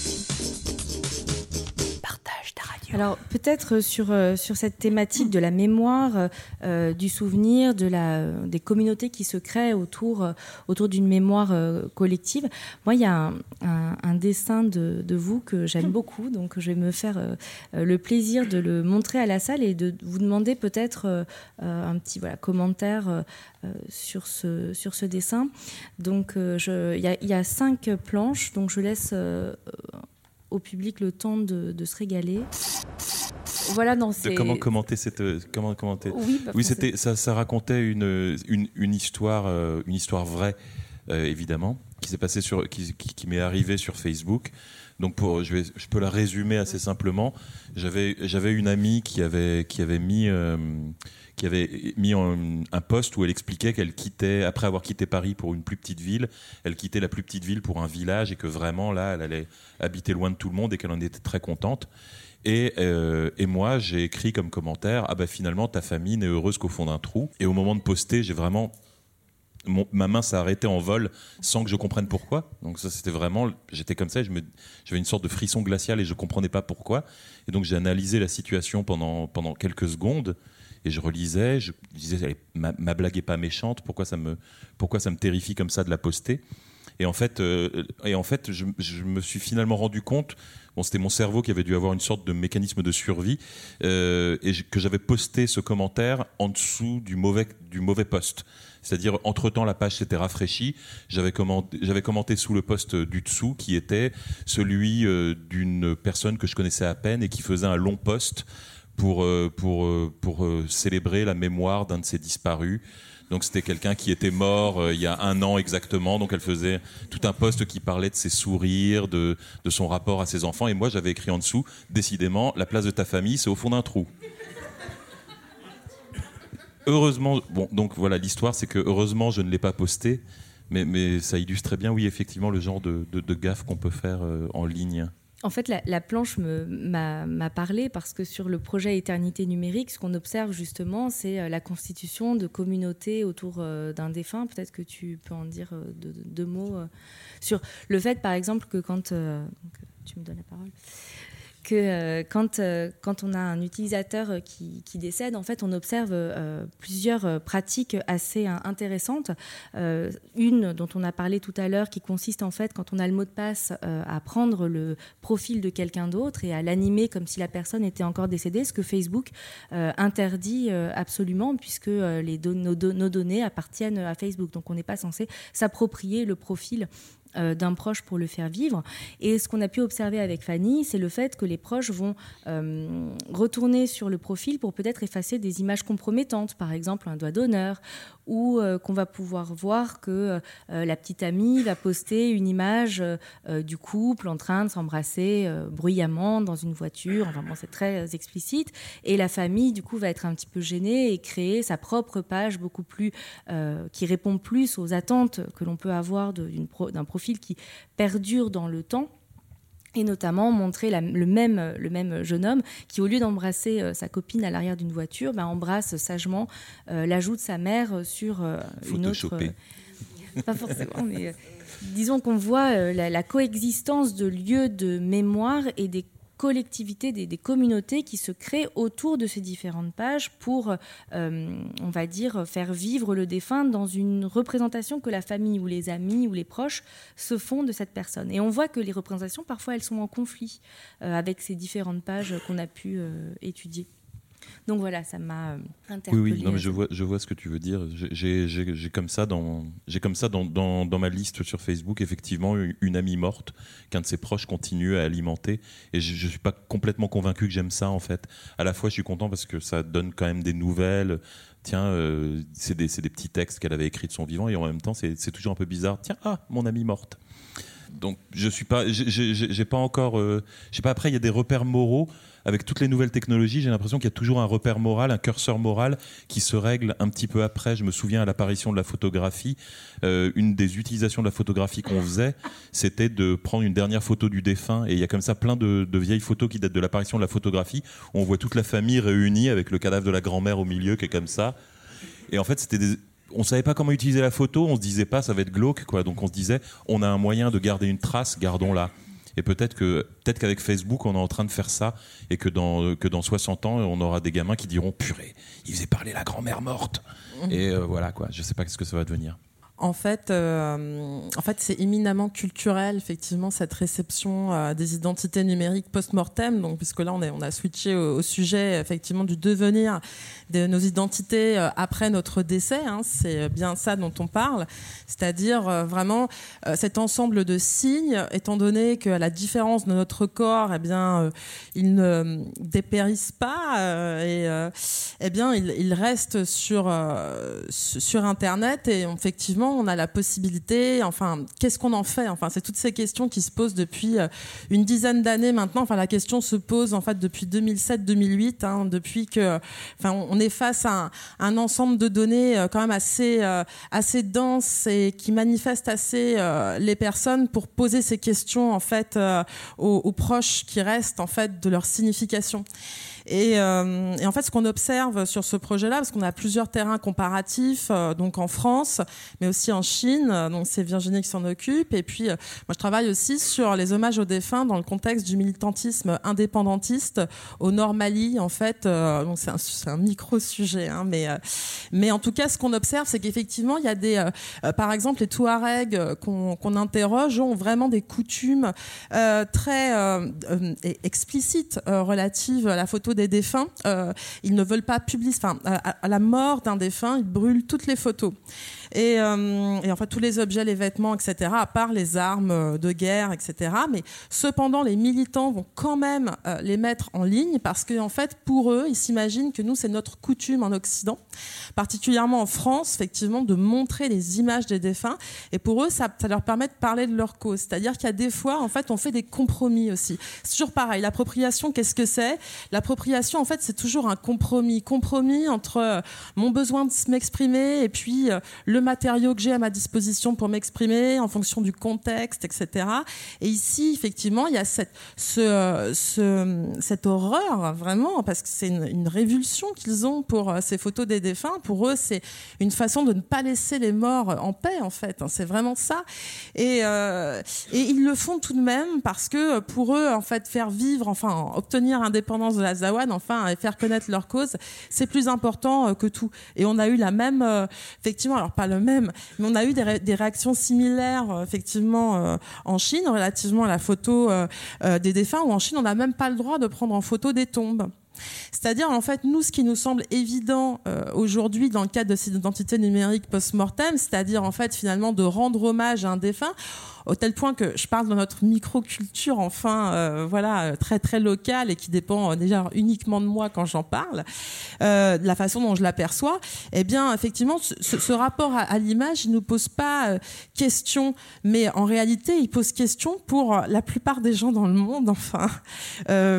Alors peut-être sur, euh, sur cette thématique de la mémoire, euh, du souvenir, de la, des communautés qui se créent autour, euh, autour d'une mémoire collective. Moi, il y a un, dessin de, de, vous que j'aime beaucoup, donc je vais me faire le plaisir de le montrer à la salle et de vous demander peut-être un petit voilà, commentaire sur, ce, sur ce dessin. Donc il y, y, a cinq planches, donc je laisse au public le temps de, se régaler. Voilà, dans ces... comment commenter cette euh, comment commenter Oui, oui c'était ça, ça, racontait une, une, histoire euh, une histoire vraie euh, évidemment qui s'est passé sur qui, qui, m'est arrivé sur Facebook. Donc pour je vais je peux la résumer assez simplement. J'avais j'avais une amie qui avait qui avait mis qui avait mis un poste où elle expliquait qu'elle quittait, après avoir quitté Paris pour une plus petite ville, elle quittait la plus petite ville pour un village et que vraiment là, elle allait habiter loin de tout le monde et qu'elle en était très contente. Et, euh, et moi, j'ai écrit comme commentaire Ah bah finalement, ta famille n'est heureuse qu'au fond d'un trou. Et au moment de poster, j'ai vraiment. ma main s'est arrêtée en vol sans que je comprenne pourquoi. Donc, ça, c'était vraiment. J'étais comme ça, j'avais une sorte de frisson glacial et je comprenais pas pourquoi. Et donc, j'ai analysé la situation pendant, pendant quelques secondes et je relisais, je disais, ma, blague est pas méchante, pourquoi ça, me, pourquoi ça me terrifie comme ça de la poster? Et en fait, euh, et en fait je, me suis finalement rendu compte, bon, c'était mon cerveau qui avait dû avoir une sorte de mécanisme de survie, euh, et que j'avais posté ce commentaire en dessous du mauvais, du mauvais post. C'est-à-dire, entre-temps, la page s'était rafraîchie. J'avais commenté, commenté sous le post du dessous, qui était celui euh, d'une personne que je connaissais à peine et qui faisait un long post pour, euh, pour, euh, pour euh, célébrer la mémoire d'un de ses disparus. Donc c'était quelqu'un qui était mort il y a un an exactement. Donc elle faisait tout un poste qui parlait de ses sourires, de, de son rapport à ses enfants. Et moi j'avais écrit en dessous, décidément, la place de ta famille, c'est au fond d'un trou. heureusement, bon, donc voilà, l'histoire, c'est que heureusement je ne l'ai pas posté. Mais, mais, ça illustre très bien, oui, effectivement, le genre de, de, de gaffe qu'on peut faire en ligne. En fait, la, planche m'a parlé parce que sur le projet Éternité numérique, ce qu'on observe justement, c'est euh, la constitution de communautés autour euh, d'un défunt. Peut-être que tu peux en dire euh, deux, mots sur le fait, par exemple, que quand... tu me donnes la parole euh, quand, euh, quand on a un utilisateur euh, qui, décède, en fait, on observe plusieurs pratiques assez intéressantes. une dont on a parlé tout à l'heure, qui consiste en fait, quand on a le mot de passe, à prendre le profil de quelqu'un d'autre et à l'animer comme si la personne était encore décédée, ce que Facebook interdit absolument, puisque nos données appartiennent à Facebook. Donc on n'est pas censé s'approprier le profil euh, d'un proche pour le faire vivre. Et ce qu'on a pu observer avec Fanny, c'est le fait que les proches vont euh, retourner sur le profil pour peut-être effacer des images compromettantes, par exemple un doigt d'honneur, ou euh, qu'on va pouvoir voir que la petite amie va poster une image du couple en train de s'embrasser bruyamment dans une voiture. Enfin bon, c'est très explicite. Et la famille, du coup, va être un petit peu gênée et créer sa propre page beaucoup plus qui répond plus aux attentes que l'on peut avoir d'un profil qui perdure dans le temps et notamment montrer le, même, le même jeune homme qui, au lieu d'embrasser euh, sa copine à l'arrière d'une voiture, ben, embrasse sagement euh, l'ajout de sa mère sur euh, une autre. pas forcément, mais disons qu'on voit la, la, coexistence de lieux de mémoire et des collectivités, des, communautés qui se créent autour de ces différentes pages pour, euh, on va dire, faire vivre le défunt dans une représentation que la famille ou les amis ou les proches se font de cette personne. Et on voit que les représentations, parfois, elles sont en conflit euh, avec ces différentes pages qu'on a pu euh, étudier. Donc voilà, ça m'a interpellé. Oui, oui, non, mais je vois, je vois ce que tu veux dire. J'ai comme ça, dans, comme ça dans, dans, dans, ma liste sur Facebook, effectivement, une amie morte qu'un de ses proches continue à alimenter. Et je ne suis pas complètement convaincu que j'aime ça, en fait. À la fois, je suis content parce que ça donne quand même des nouvelles. Tiens, euh, c'est des, des, petits textes qu'elle avait écrits de son vivant. Et en même temps, c'est toujours un peu bizarre. Tiens, ah, mon amie morte donc je suis pas j'ai pas encore euh, je sais pas après il y a des repères moraux avec toutes les nouvelles technologies, j'ai l'impression qu'il y a toujours un repère moral, un curseur moral qui se règle un petit peu après. Je me souviens à l'apparition de la photographie, euh, une des utilisations de la photographie qu'on faisait, c'était de prendre une dernière photo du défunt. Et il y a comme ça plein de, vieilles photos qui datent de l'apparition de la photographie. On voit toute la famille réunie avec le cadavre de la grand-mère au milieu qui est comme ça. Et en fait, c'était on savait pas comment utiliser la photo, on se disait pas ça va être glauque quoi. Donc on se disait on a un moyen de garder une trace, gardons-la. Et peut-être que peut-être qu'avec Facebook, on est en train de faire ça et que dans que dans 60 ans, on aura des gamins qui diront purée, il faisait parler la grand-mère morte. Mmh. Et euh, voilà quoi. Je sais pas ce que ça va devenir. En fait, euh, en fait, c'est éminemment culturel, effectivement, cette réception euh, des identités numériques post-mortem. Donc, puisque là, on, est, on a switché au, sujet, effectivement, du devenir de nos identités euh, après notre décès. Hein, c'est bien ça dont on parle. C'est-à-dire vraiment cet ensemble de signes, étant donné que la différence de notre corps, eh bien, ils ne dépérissent pas et eh bien, ils restent sur sur Internet et effectivement on a la possibilité, enfin, qu'est-ce qu'on en fait Enfin, c'est toutes ces questions qui se posent depuis euh, une dizaine d'années maintenant. Enfin, la question se pose en fait depuis 2007-2008, hein, depuis que, enfin, on est face à un, ensemble de données euh, quand même assez euh, assez dense et qui manifestent assez les personnes pour poser ces questions en fait aux, proches qui restent en fait de leur signification. Euh, et, en fait, ce qu'on observe sur ce projet-là, parce qu'on a plusieurs terrains comparatifs, euh, donc en France, mais aussi en Chine, euh, donc c'est Virginie qui s'en occupe. Et puis, moi, je travaille aussi sur les hommages aux défunts dans le contexte du militantisme indépendantiste au Nord Mali, en fait. c'est un, un micro-sujet, hein, mais, mais en tout cas, ce qu'on observe, c'est qu'effectivement, il y a des, par exemple, les Touaregs qu'on interroge ont vraiment des coutumes très explicites relatives à la photo des défunts. Euh, ils ne veulent pas publier, enfin, à, la mort d'un défunt, ils brûlent toutes les photos. Et, euh, et, en fait tous les objets, les vêtements, etc., à part les armes euh, de guerre, etc. Mais cependant, les militants vont quand même euh, les mettre en ligne parce qu'en en fait, pour eux, ils s'imaginent que nous, c'est notre coutume en Occident, particulièrement en France, effectivement, de montrer les images des défunts. Et pour eux, ça, ça leur permet de parler de leur cause. C'est-à-dire qu'il y a des fois, en fait, on fait des compromis aussi. C'est toujours pareil. L'appropriation, qu'est-ce que c'est? L'appropriation, en fait, c'est toujours un compromis. Compromis entre mon besoin de m'exprimer et puis le matériau que j'ai à ma disposition pour m'exprimer en fonction du contexte, etc. Et ici, effectivement, il y a cette, ce, ce, cette horreur, vraiment, parce que c'est une, révulsion qu'ils ont pour euh, ces photos des défunts. Pour eux, c'est une façon de ne pas laisser les morts en paix, en fait. Hein. C'est vraiment ça. Et, euh, et ils le font tout de même parce que pour eux, en fait, faire vivre, enfin, obtenir indépendance de la Zawan, enfin, et faire connaître leur cause, c'est plus important euh, que tout. Et on a eu la même, effectivement, alors pas le même. Mais on a eu des, réactions similaires, euh, effectivement, euh, en Chine, relativement à la photo euh, des défunts, où en Chine, on n'a même pas le droit de prendre en photo des tombes. C'est-à-dire, en fait, nous, ce qui nous semble évident aujourd'hui dans le cadre de cette identité numérique post-mortem, c'est-à-dire, en fait, finalement, de rendre hommage à un défunt, au tel point que je parle de notre microculture, enfin, euh, voilà, euh, très très locale et qui dépend euh, déjà uniquement de moi quand j'en parle, de la façon dont je l'aperçois. Eh bien, effectivement, ce, rapport à, l'image, il nous pose pas question, mais en réalité, il pose question pour la plupart des gens dans le monde. Enfin,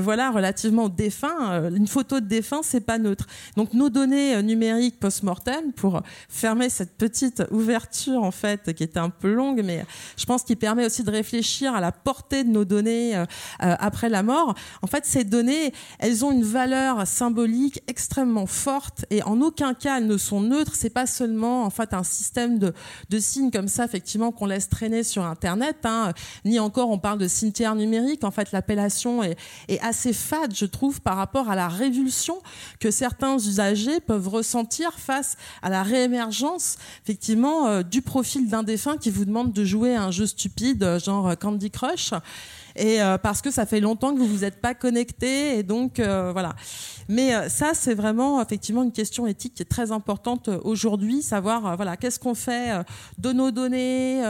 voilà, relativement aux défunts, une photo de défunt, c'est pas neutre. Donc, nos données numériques post-mortem, pour fermer cette petite ouverture en fait, qui était un peu longue, mais je pense qu'il permet aussi de réfléchir à la portée de nos données euh, euh, après la mort. En fait, ces données, elles ont une valeur symbolique extrêmement forte et en aucun cas elles ne sont neutres. C'est pas seulement en fait un système de, de signes comme ça, effectivement, qu'on laisse traîner sur Internet, hein. ni encore on parle de cimetière numérique. En fait, l'appellation est, est assez fade, je trouve, par rapport à la révulsion que certains usagers peuvent ressentir face à la réémergence, effectivement, euh, du profil d'un défunt qui vous demande de jouer à un jeu stupide, genre Candy Crush. Et euh, parce que ça fait longtemps que vous vous êtes pas connecté et donc euh, voilà. Mais euh, ça c'est vraiment effectivement une question éthique qui est très importante aujourd'hui, savoir voilà qu'est-ce qu'on fait de nos données,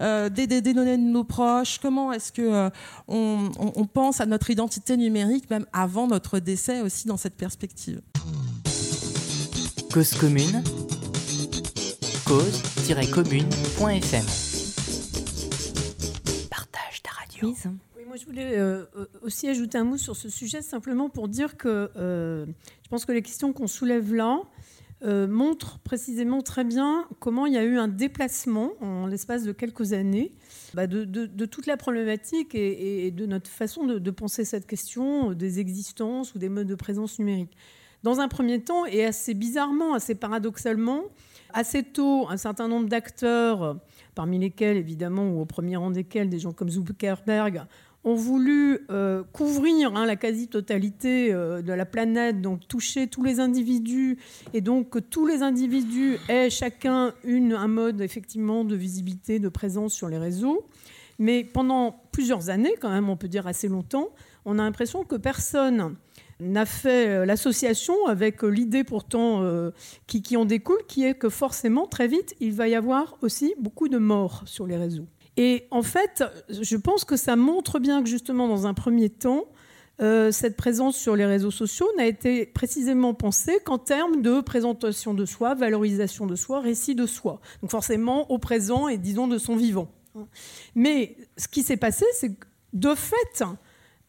des, données de nos proches, comment est-ce que on, on pense à notre identité numérique même avant notre décès aussi dans cette perspective. Cause commune, cause-commune.fm Oui, moi je voulais euh, euh, aussi ajouter un mot sur ce sujet, simplement pour dire que euh, je pense que les questions qu'on soulève là montrent précisément très bien comment il y a eu un déplacement en l'espace de quelques années bah, de, toute la problématique et, de notre façon de, penser cette question des existences ou des modes de présence numérique. Dans un premier temps, et assez bizarrement, assez paradoxalement, assez tôt, un certain nombre d'acteurs, parmi lesquels évidemment, ou au premier rang desquels des gens comme Zuckerberg, ont voulu euh, couvrir hein, la quasi-totalité euh, de la planète, donc toucher tous les individus, et donc que tous les individus aient chacun un mode effectivement de visibilité, de présence sur les réseaux. Mais pendant plusieurs années, quand même, on peut dire assez longtemps, on a l'impression que personne n'a fait euh, l'association avec l'idée pourtant qui, qui en découle, qui est que forcément, très vite, il va y avoir aussi beaucoup de morts sur les réseaux. Et en fait, je pense que ça montre bien que justement, dans un premier temps, euh, cette présence sur les réseaux sociaux n'a été précisément pensée qu'en termes de présentation de soi, valorisation de soi, récit de soi. Donc forcément au présent et disons de son vivant. Mais ce qui s'est passé, c'est que de fait,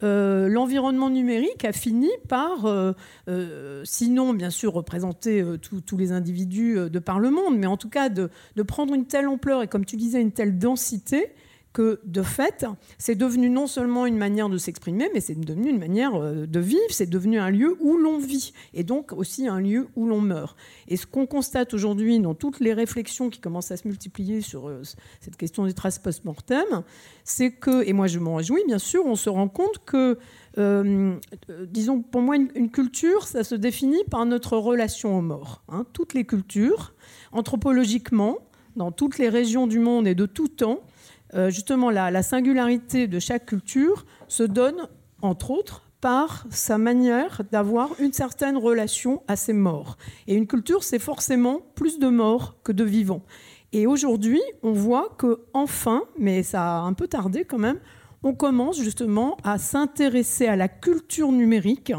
euh, l'environnement numérique a fini par, euh, euh, sinon bien sûr représenter tous les individus de par le monde, mais en tout cas de, de, prendre une telle ampleur et comme tu disais une telle densité que de fait, c'est devenu non seulement une manière de s'exprimer, mais c'est devenu une manière euh, de vivre, c'est devenu un lieu où l'on vit, et donc aussi un lieu où l'on meurt. Et ce qu'on constate aujourd'hui dans toutes les réflexions qui commencent à se multiplier sur euh, cette question des traces post-mortem, c'est que, et moi je m'en réjouis bien sûr, on se rend compte que, euh, disons, pour moi, une, culture, ça se définit par notre relation aux morts. Hein. Toutes les cultures, anthropologiquement, dans toutes les régions du monde et de tout temps, euh, justement la, singularité de chaque culture se donne, entre autres, par sa manière d'avoir une certaine relation à ses morts. Et une culture, c'est forcément plus de morts que de vivants. Et aujourd'hui, on voit que enfin, mais ça a un peu tardé quand même, on commence justement à s'intéresser à la culture numérique,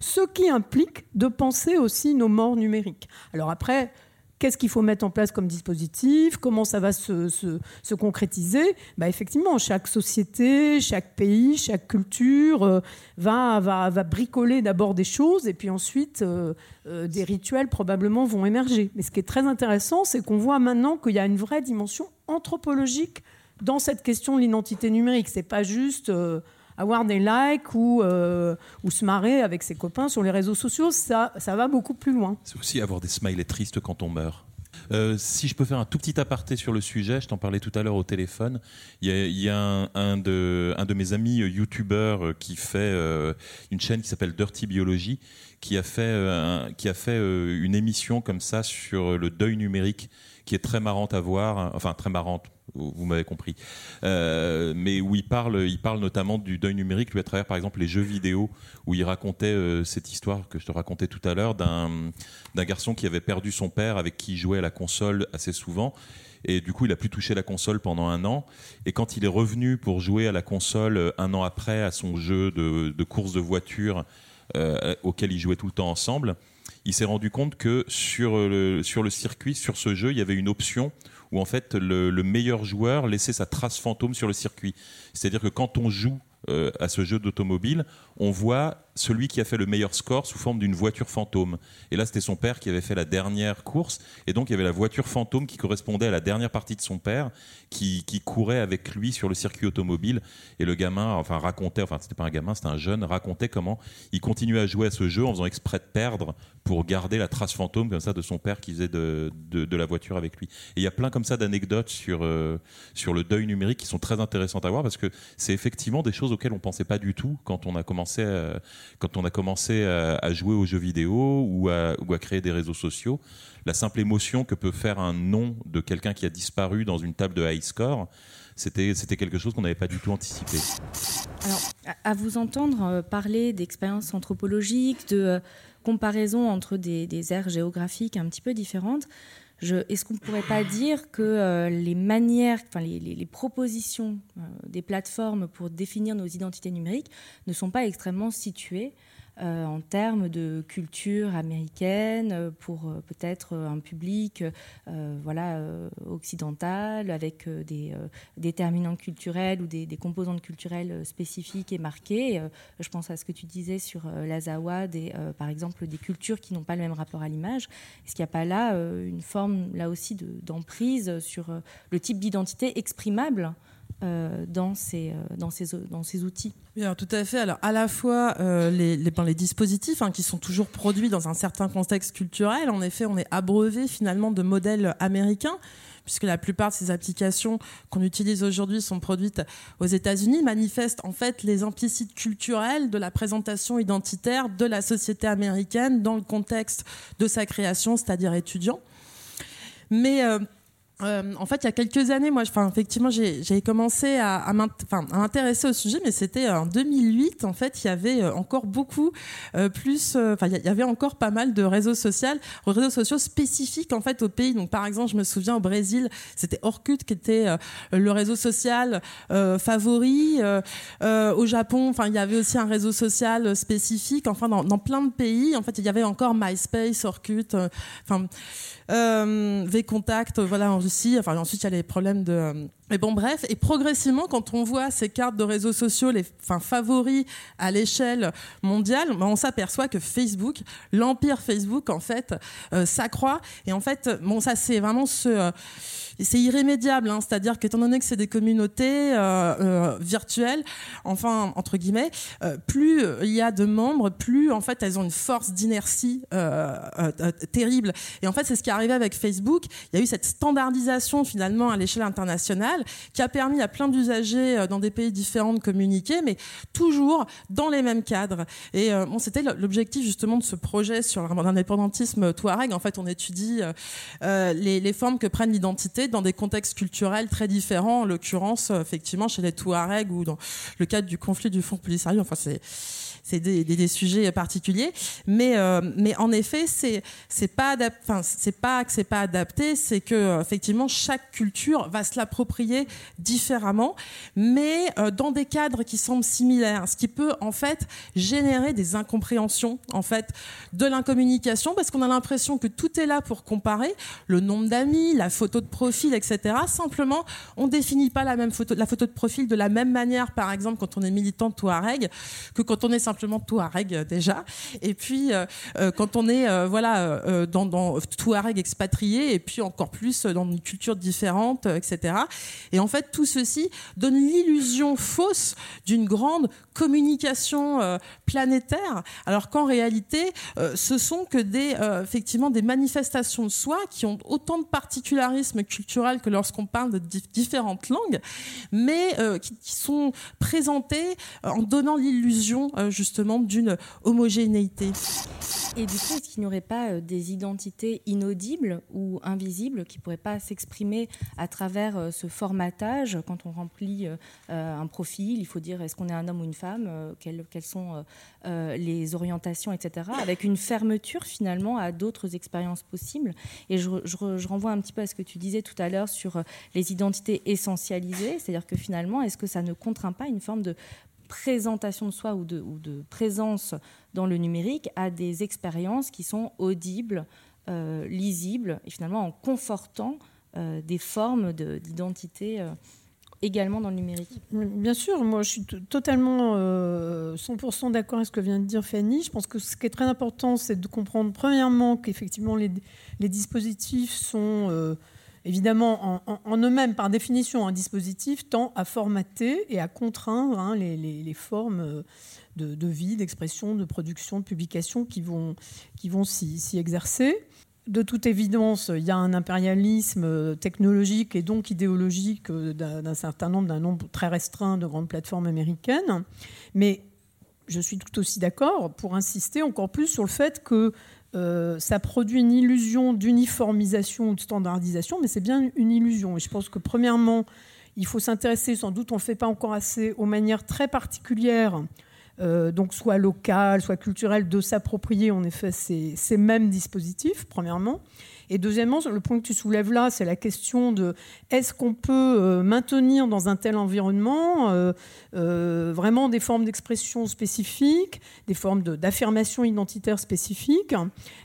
ce qui implique de penser aussi nos morts numériques. Alors après, Qu'est-ce qu'il faut mettre en place comme dispositif Comment ça va se, concrétiser bah Effectivement, chaque société, chaque pays, chaque culture euh, va, va, va, bricoler d'abord des choses et puis ensuite euh, euh, des rituels probablement vont émerger. Mais ce qui est très intéressant, c'est qu'on voit maintenant qu'il y a une vraie dimension anthropologique dans cette question de l'identité numérique. C'est pas juste avoir des likes ou, euh, ou se marrer avec ses copains sur les réseaux sociaux, ça, ça va beaucoup plus loin. C'est aussi avoir des smileys tristes quand on meurt. Euh, si je peux faire un tout petit aparté sur le sujet, je t'en parlais tout à l'heure au téléphone. Il y a, un, de, un de mes amis euh, youtubeurs qui fait une chaîne qui s'appelle Dirty Biology, qui a fait, qui a fait une émission comme ça sur le deuil numérique, qui est très marrante à voir, enfin très marrante, vous m'avez compris, euh, mais où il parle, il parle notamment du deuil numérique, lui à travers par exemple les jeux vidéo, où il racontait euh, cette histoire que je te racontais tout à l'heure d'un garçon qui avait perdu son père avec qui il jouait à la console assez souvent. Et du coup, il a plus touché la console pendant un an. Et quand il est revenu pour jouer à la console euh, un an après à son jeu de, de course de voiture auquel ils jouaient tout le temps ensemble, il s'est rendu compte que sur le, sur le circuit, sur ce jeu, il y avait une option où en fait le, meilleur joueur laissait sa trace fantôme sur le circuit. C'est-à-dire que quand on joue euh, à ce jeu d'automobile, on voit celui qui a fait le meilleur score sous forme d'une voiture fantôme. Et là, c'était son père qui avait fait la dernière course. Et donc, il y avait la voiture fantôme qui correspondait à la dernière partie de son père, qui, courait avec lui sur le circuit automobile. Et le gamin, enfin, racontait, enfin, c'était pas un gamin, c'était un jeune, racontait comment il continuait à jouer à ce jeu en faisant exprès de perdre pour garder la trace fantôme, comme ça, de son père qui faisait de, de, la voiture avec lui. Et il y a plein comme ça d'anecdotes sur, euh, sur le deuil numérique qui sont très intéressantes à voir parce que c'est effectivement des choses auxquelles on pensait pas du tout quand on a commencé à, quand on a commencé à, jouer aux jeux vidéo ou à, créer des réseaux sociaux, la simple émotion que peut faire un nom de quelqu'un qui a disparu dans une table de high score, c'était quelque chose qu'on n'avait pas du tout anticipé. Alors, à vous entendre euh, parler d'expériences anthropologiques, de euh, comparaison entre des, des aires géographiques un petit peu différentes, est-ce qu'on ne pourrait pas dire que euh, les manières, enfin les, propositions euh, des plateformes pour définir nos identités numériques ne sont pas extrêmement situées euh, en termes de culture américaine euh, pour euh, peut-être un public voilà, occidental avec des déterminants culturels ou des, composantes culturelles spécifiques et marquées. je pense à ce que tu disais sur l'Azawa, par exemple des cultures qui n'ont pas le même rapport à l'image. Est-ce qu'il n'y a pas là une forme là aussi d'emprise sur le type d'identité exprimable dans, ces, dans, ces, dans ces outils. Oui, tout à fait. Alors, à la fois les, dispositifs hein, qui sont toujours produits dans un certain contexte culturel, en effet, on est abreuvé finalement de modèles américains puisque la plupart de ces applications qu'on utilise aujourd'hui sont produites aux États-Unis, manifestent en fait les implicites culturels de la présentation identitaire de la société américaine dans le contexte de sa création, c'est-à-dire étudiant. Mais euh, euh, en fait, il y a quelques années, moi, enfin, effectivement, j'ai commencé à, m'intéresser au sujet, mais c'était en 2008. En fait, il y avait euh, encore beaucoup euh, plus, enfin, il y avait encore pas mal de réseaux sociaux, réseaux sociaux spécifiques en fait au pays. Donc, par exemple, je me souviens au Brésil, c'était Orkut qui était le réseau social favori. au Japon, enfin, il y avait aussi un réseau social spécifique. Enfin, dans, plein de pays, en fait, il y avait encore MySpace, Orkut, enfin. Euh, V-Contact, voilà, Ensuite, il y a les problèmes de. Euh, mais bon, bref. Et progressivement, quand on voit ces cartes de réseaux sociaux, les enfin, favoris à l'échelle mondiale, ben, on s'aperçoit que Facebook, l'empire Facebook, en fait, euh, s'accroît. Et en fait, bon, ça, c'est vraiment ce c'est irrémédiable, hein, c'est-à-dire qu'étant donné que c'est des communautés euh, euh, virtuelles, enfin entre guillemets, euh, plus il y a de membres, plus en fait elles ont une force d'inertie terrible. Et en fait, c'est ce qui est arrivé avec Facebook. Il y a eu cette standardisation finalement à l'échelle internationale qui a permis à plein d'usagers dans des pays différents de communiquer, mais toujours dans les mêmes cadres. Et bon, c'était l'objectif justement de ce projet sur l'indépendantisme Touareg. En fait, on étudie les, les formes que prennent l'identité dans des contextes culturels très différents, en l'occurrence, euh, effectivement, chez les Touaregs ou dans le cadre du conflit du Front Polisario. Enfin, c'est c'est des, sujets particuliers. Mais, euh, mais en effet, c'est c'est pas c'est pas que c'est pas adapté, c'est que effectivement chaque culture va se l'approprier différemment, mais euh, dans des cadres qui semblent similaires, ce qui peut en fait générer des incompréhensions en fait de l'incommunication parce qu'on a l'impression que tout est là pour comparer le nombre d'amis, la photo de profil, etc. Simplement, on définit pas la même photo, la photo de profil de la même manière, par exemple, quand on est militant de Touareg, que quand on est simplement simplement Touareg euh, déjà. Et puis euh, euh, quand on est voilà dans, dans Touareg expatrié et puis encore plus dans une culture différente, etc. Et en fait tout ceci donne l'illusion fausse d'une grande communication planétaire, alors qu'en réalité ce sont que des effectivement des manifestations de soi qui ont autant de particularisme culturel que lorsqu'on parle de différentes langues, mais qui, qui, sont présentées en donnant l'illusion justement justement d'une homogénéité. Et du coup, est-ce qu'il n'y aurait pas euh, des identités inaudibles ou invisibles qui ne pourraient pas s'exprimer à travers euh, ce formatage Quand on remplit euh, un profil, il faut dire est-ce qu'on est un homme ou une femme, quelles, sont les orientations, etc. Avec une fermeture finalement à d'autres expériences possibles. Et je, je, renvoie un petit peu à ce que tu disais tout à l'heure sur les identités essentialisées, c'est-à-dire que finalement, est-ce que ça ne contraint pas une forme de présentation de soi ou de, présence dans le numérique à des expériences qui sont audibles, euh, lisibles, et finalement en confortant euh, des formes d'identité euh, également dans le numérique. Bien sûr, moi je suis totalement 100% d'accord avec ce que vient de dire Fanny. Je pense que ce qui est très important, c'est de comprendre premièrement qu'effectivement les, dispositifs sont Évidemment, en, eux-mêmes, par définition, un dispositif tend à formater et à contraindre hein, les, formes euh, de, vie, d'expression, de production, de publication qui vont, qui vont s'y exercer. De toute évidence, il y a un impérialisme technologique et donc idéologique euh, d'un certain nombre, d'un nombre très restreint de grandes plateformes américaines. Mais je suis tout aussi d'accord pour insister encore plus sur le fait que euh, ça produit une illusion d'uniformisation ou de standardisation, mais c'est bien une illusion. Et je pense que premièrement, il faut s'intéresser, sans doute on ne fait pas encore assez, aux manières très particulières, euh, donc soit locales, soit culturelles, de s'approprier en effet ces, ces mêmes dispositifs, premièrement. Et deuxièmement, le point que tu soulèves là, c'est la question de est-ce qu'on peut euh, maintenir dans un tel environnement euh, euh, vraiment des formes d'expression spécifiques, des formes d'affirmation identitaire spécifiques?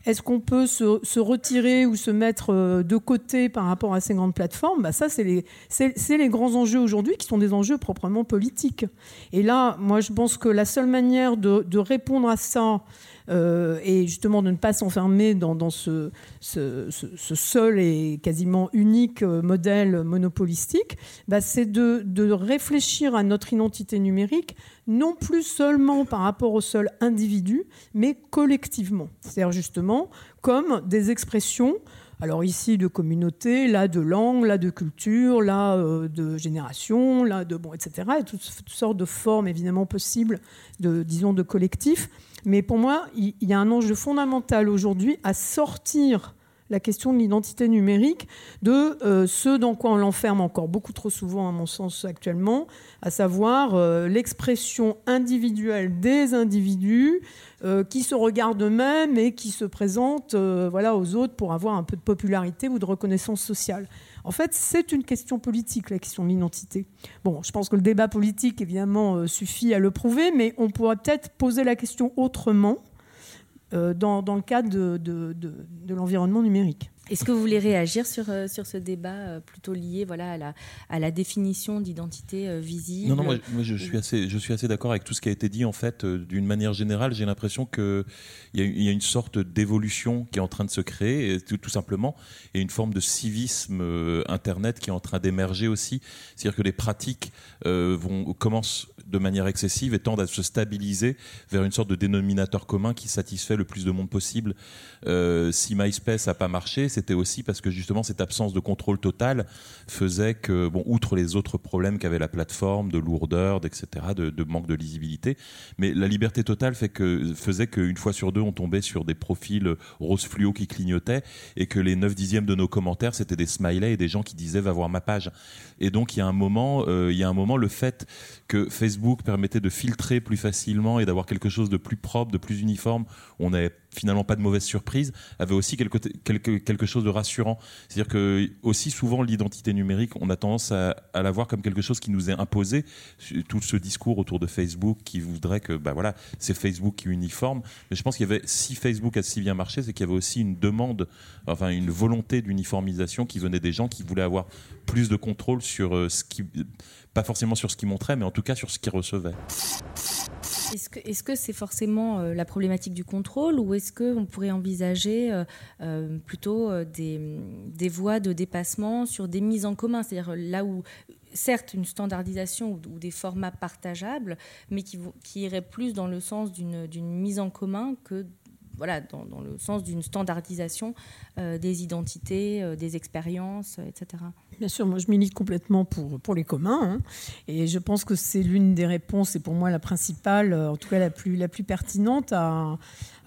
Est-ce qu'on peut se, retirer ou se mettre de côté par rapport à ces grandes plateformes? Bah Ça, c'est les, grands enjeux aujourd'hui qui sont des enjeux proprement politiques. Et là, moi, je pense que la seule manière de répondre à ça euh, et justement de ne pas s'enfermer dans, ce, seul et quasiment unique euh, modèle monopolistique, bah, c'est de, réfléchir à notre identité numérique non plus seulement par rapport au seul individu, mais collectivement. C'est-à-dire justement comme des expressions alors ici de communauté, là de langue, là de culture, là euh, de génération, là de bon, etc. Et toutes, toutes, sortes de formes évidemment possibles de, disons, de collectifs mais pour moi, il y a un enjeu fondamental aujourd'hui à sortir la question de l'identité numérique de euh, ce dans quoi on l'enferme encore beaucoup trop souvent, à mon sens, actuellement, à savoir euh, l'expression individuelle des individus euh, qui se regardent eux-mêmes et qui se présentent voilà, aux autres pour avoir un peu de popularité ou de reconnaissance sociale. En fait, c'est une question politique, la question de l'identité. Bon, je pense que le débat politique, évidemment, suffit à le prouver, mais on pourrait peut-être poser la question autrement euh, dans, le cadre de l'environnement numérique. Est-ce que vous voulez réagir sur, euh, sur ce débat euh, plutôt lié voilà, à, la, à la définition d'identité visible? Non, non, moi, je, suis assez, je suis assez d'accord avec tout ce qui a été dit. En fait, d'une manière générale, j'ai l'impression qu'il y, a, y a une sorte d'évolution qui est en train de se créer, tout, tout, simplement, et une forme de civisme Internet qui est en train d'émerger aussi. C'est-à-dire que les pratiques vont, commencent de manière excessive et tendent à se stabiliser vers une sorte de dénominateur commun qui satisfait le plus de monde possible. si MySpace n'a pas marché, c'était aussi parce que justement cette absence de contrôle total faisait que, bon, outre les autres problèmes qu'avait la plateforme, de lourdeur, etc., de, manque de lisibilité, mais la liberté totale fait que, faisait qu'une fois sur deux, on tombait sur des profils rose fluo qui clignotaient et que les 9 dixièmes de nos commentaires, c'était des smileys et des gens qui disaient va voir ma page. Et donc, il y a un moment, euh, il y a un moment, le fait que Facebook permettait de filtrer plus facilement et d'avoir quelque chose de plus propre, de plus uniforme, on n'avait finalement pas de mauvaise surprise, avait aussi quelque, quelque, quelque chose de rassurant. C'est-à-dire que aussi souvent l'identité numérique, on a tendance à, à, la voir comme quelque chose qui nous est imposé. Tout ce discours autour de Facebook qui voudrait que, bah voilà, c'est Facebook qui uniforme. Mais je pense qu'il y avait, si Facebook a si bien marché, c'est qu'il y avait aussi une demande, enfin une volonté d'uniformisation qui venait des gens qui voulaient avoir plus de contrôle sur euh, ce qui, pas forcément sur ce qu'ils montraient, mais en tout cas sur ce qu'ils recevaient. Est-ce que c'est forcément euh, la problématique du contrôle ou est-ce qu'on pourrait envisager euh, plutôt des, des, voies de dépassement sur des mises en commun? C'est-à-dire là où, certes, une standardisation ou, des formats partageables, mais qui, qui iraient plus dans le sens d'une mise en commun que voilà, dans, le sens d'une standardisation des identités, des expériences, etc. Bien sûr, moi je milite complètement pour, pour les communs. Hein. et je pense que c'est l'une des réponses, et pour moi la principale, euh, en tout cas la plus, la plus pertinente à,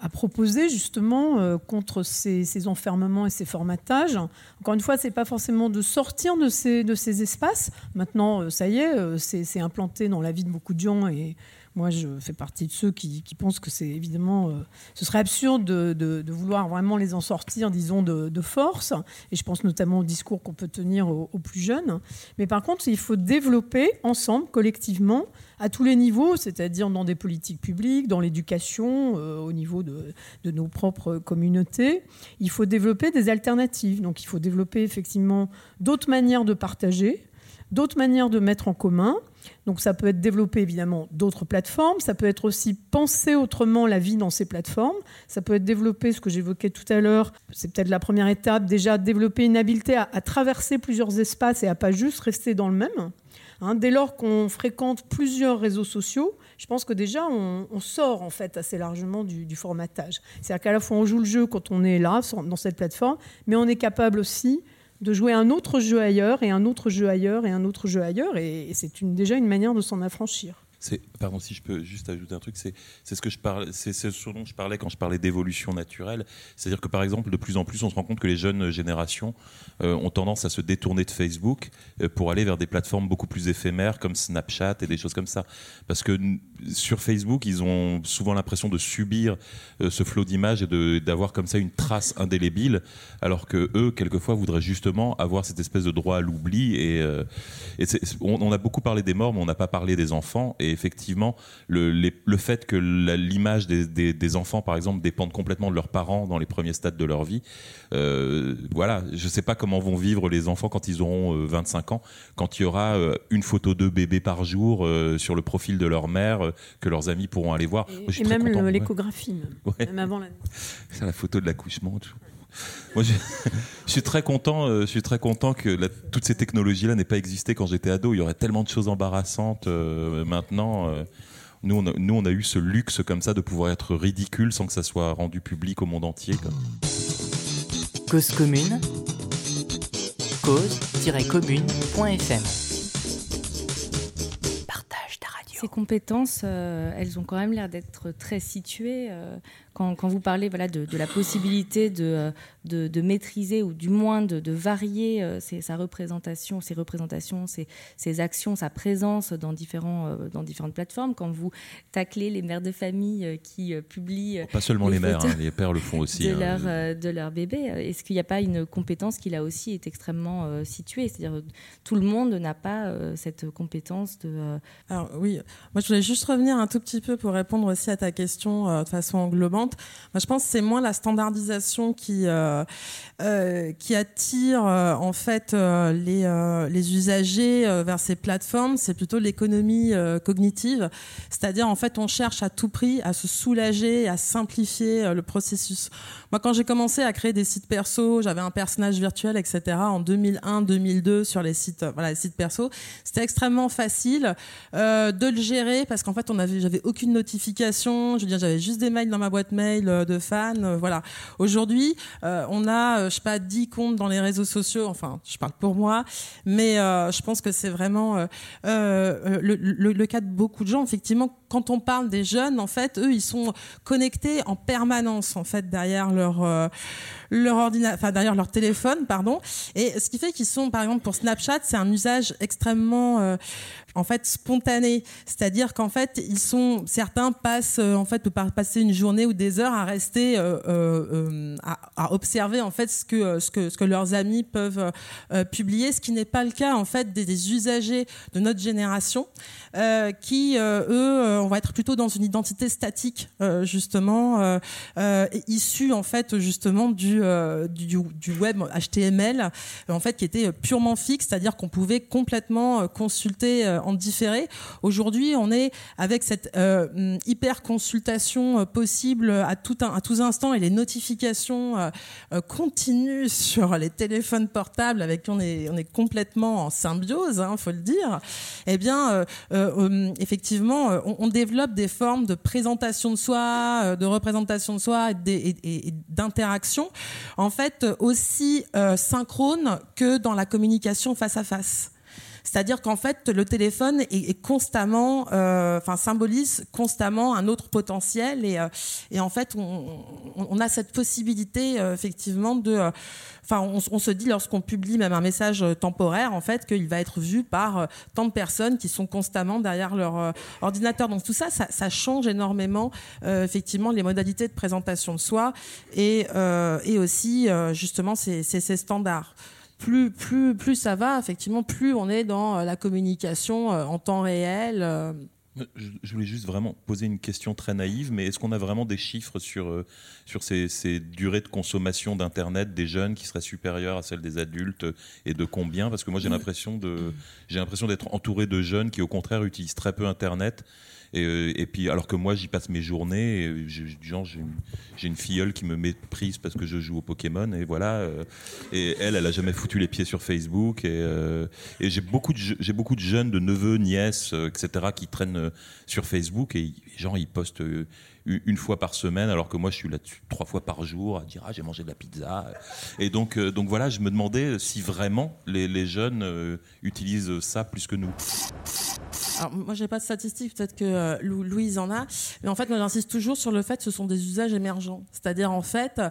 à proposer justement euh, contre ces, ces, enfermements et ces formatages. Encore une fois, ce n'est pas forcément de sortir de ces, de ces espaces. Maintenant, euh, ça y est, c'est implanté dans la vie de beaucoup de gens et moi, je fais partie de ceux qui, pensent que c'est évidemment, euh, ce serait absurde de, vouloir vraiment les en sortir, disons, de, force. Et je pense notamment au discours qu'on peut tenir aux, plus jeunes. Mais par contre, il faut développer ensemble, collectivement, à tous les niveaux, c'est-à-dire dans des politiques publiques, dans l'éducation, euh, au niveau de, de, nos propres communautés. Il faut développer des alternatives. Donc, il faut développer effectivement d'autres manières de partager, d'autres manières de mettre en commun. Donc ça peut être développer évidemment d'autres plateformes, ça peut être aussi penser autrement la vie dans ces plateformes, ça peut être développer ce que j'évoquais tout à l'heure, c'est peut-être la première étape, déjà développer une habileté à, traverser plusieurs espaces et à pas juste rester dans le même. Hein, dès lors qu'on fréquente plusieurs réseaux sociaux, je pense que déjà on, sort en fait assez largement du, du formatage. C'est-à-dire qu'à la fois on joue le jeu quand on est là dans cette plateforme, mais on est capable aussi de jouer un autre jeu ailleurs et un autre jeu ailleurs et un autre jeu ailleurs. Et, c'est déjà une manière de s'en affranchir. Pardon, si je peux juste ajouter un truc, c'est ce que je parle, c'est ce dont je parlais quand je parlais d'évolution naturelle. C'est-à-dire que par exemple, de plus en plus, on se rend compte que les jeunes générations euh, ont tendance à se détourner de Facebook euh, pour aller vers des plateformes beaucoup plus éphémères comme Snapchat et des choses comme ça. Parce que sur Facebook, ils ont souvent l'impression de subir euh, ce flot d'images et d'avoir comme ça une trace indélébile, alors que eux, quelquefois, voudraient justement avoir cette espèce de droit à l'oubli. Et, et on, a beaucoup parlé des morts, mais on n'a pas parlé des enfants. Et effectivement, le, fait que l'image des, enfants, par exemple, dépende complètement de leurs parents dans les premiers stades de leur vie, euh, voilà, je ne sais pas comment vont vivre les enfants quand ils auront 25 euh, ans, quand il y aura euh, une photo de bébé par jour sur le profil de leur mère, euh, que leurs amis pourront aller voir. Et, Moi, et même content, l'échographie, même. Ouais. Même avant la C'est la photo de l'accouchement. Moi, je, je suis très content. euh, je suis très content que la- toutes ces technologies-là n'aient pas existé quand j'étais ado. Il y aurait tellement de choses embarrassantes euh, maintenant. euh, nous, on a, nous, on a eu ce luxe comme ça de pouvoir être ridicule sans que ça soit rendu public au monde entier. quoi. Cause commune. Cause-commune.fm. Ces compétences, euh, elles ont quand même l'air d'être très situées. Quand, quand vous parlez voilà, de, de la possibilité de, euh, de, de maîtriser ou du moins de, de varier euh, ses- sa représentation, ses représentations, ses, ses actions, sa présence dans, différents, euh, dans différentes plateformes, quand vous taclez les mères de famille qui publient Pas seulement Les les, mères, hein, les pères le font aussi. de, hein. leur, de leur bébé. Est-ce qu'il n'y a pas une compétence qui là aussi est extrêmement euh, située? C'est-à-dire tout le monde n'a pas euh, cette compétence de... euh, Alors oui, moi je voulais juste revenir un tout petit peu pour répondre aussi à ta question euh, de façon englobante. Moi je pense que c'est moins la standardisation qui euh, euh, attire euh, en fait les usagers vers ces plateformes, c'est plutôt l'économie cognitive, c'est-à-dire en fait on cherche à tout prix à se soulager, à simplifier le processus. Moi quand j'ai commencé à créer des sites perso, j'avais un personnage virtuel etc. en 2001-2002 sur les sites voilà les sites perso, c'était extrêmement facile de le gérer parce qu'en fait j'avais aucune notification je veux j'avais juste des mails dans ma boîte mail euh, de fans euh, voilà. Aujourd'hui euh, on a je sais pas 10 comptes dans les réseaux sociaux enfin je parle pour moi mais je pense que c'est vraiment le cas de beaucoup de gens effectivement quand on parle des jeunes en fait eux ils sont connectés en permanence en fait derrière leur euh, leur ordinateur, enfin derrière leur téléphone, pardon. Et ce qui fait qu'ils sont, par exemple, pour Snapchat, c'est un usage extrêmement, euh, en fait, spontané. C'est-à-dire qu'en fait, ils sont, certains passent, euh, en fait, peuvent passer une journée ou des heures à rester, à, observer en fait ce que ce que ce que leurs amis peuvent publier, ce qui n'est pas le cas en fait des, des usagers de notre génération, qui eux, on va être plutôt dans une identité statique, euh, justement, euh, euh, issue en fait justement du, du, web HTML, en fait qui était purement fixe, c'est-à-dire qu'on pouvait complètement consulter en différé. Aujourd'hui, on est avec cette hyper consultation possible à tout un, à tous instants et les notifications euh, continuent sur les téléphones portables avec qui on est on est complètement en symbiose, hein, faut le dire. Eh bien, euh, effectivement, on, on développe des formes de présentation de soi, euh, de représentation de soi et d'interaction, en fait, aussi euh, synchrone que dans la communication face à face. C'est-à-dire qu'en fait, le téléphone est, constamment, euh, enfin symbolise constamment un autre potentiel et, euh, et en fait, on, on- on a cette possibilité euh, effectivement de, euh, enfin, on, on se dit lorsqu'on publie même un message euh, temporaire, en fait, qu'il va être vu par tant de personnes qui sont constamment derrière leur ordinateur. Donc tout ça, ça, ça change énormément effectivement les modalités de présentation de soi et, et aussi justement ces, ces standards plus, plus, plus ça va, effectivement, plus on est dans euh, la communication euh, en temps réel. euh. Je, voulais juste vraiment poser une question très naïve, mais est-ce qu'on a vraiment des chiffres sur, sur ces, ces durées de consommation d'Internet des jeunes qui seraient supérieures à celles des adultes et de combien? Parce que moi de j'ai l'impression d'être entouré de jeunes qui au contraire utilisent très peu Internet. Et, euh, et puis alors que moi j'y passe mes journées, j'ai- une, filleule qui me méprise parce que je joue au Pokémon et voilà. euh, et elle, elle a jamais foutu les pieds sur Facebook et, euh, j'ai beaucoup de jeunes, de neveux, nièces, etc. qui traînent sur Facebook et genre ils postent une fois par semaine alors que moi je suis là-dessus trois fois par jour à dire ah j'ai mangé de la pizza et donc euh, donc voilà je me demandais si vraiment les, jeunes euh, utilisent ça plus que nous Alors, moi, j'ai pas de statistiques, peut-être que euh, Lou- Louise en a, mais en fait, moi, j'insiste toujours sur le fait que ce sont des usages émergents. C'est-à-dire, en fait,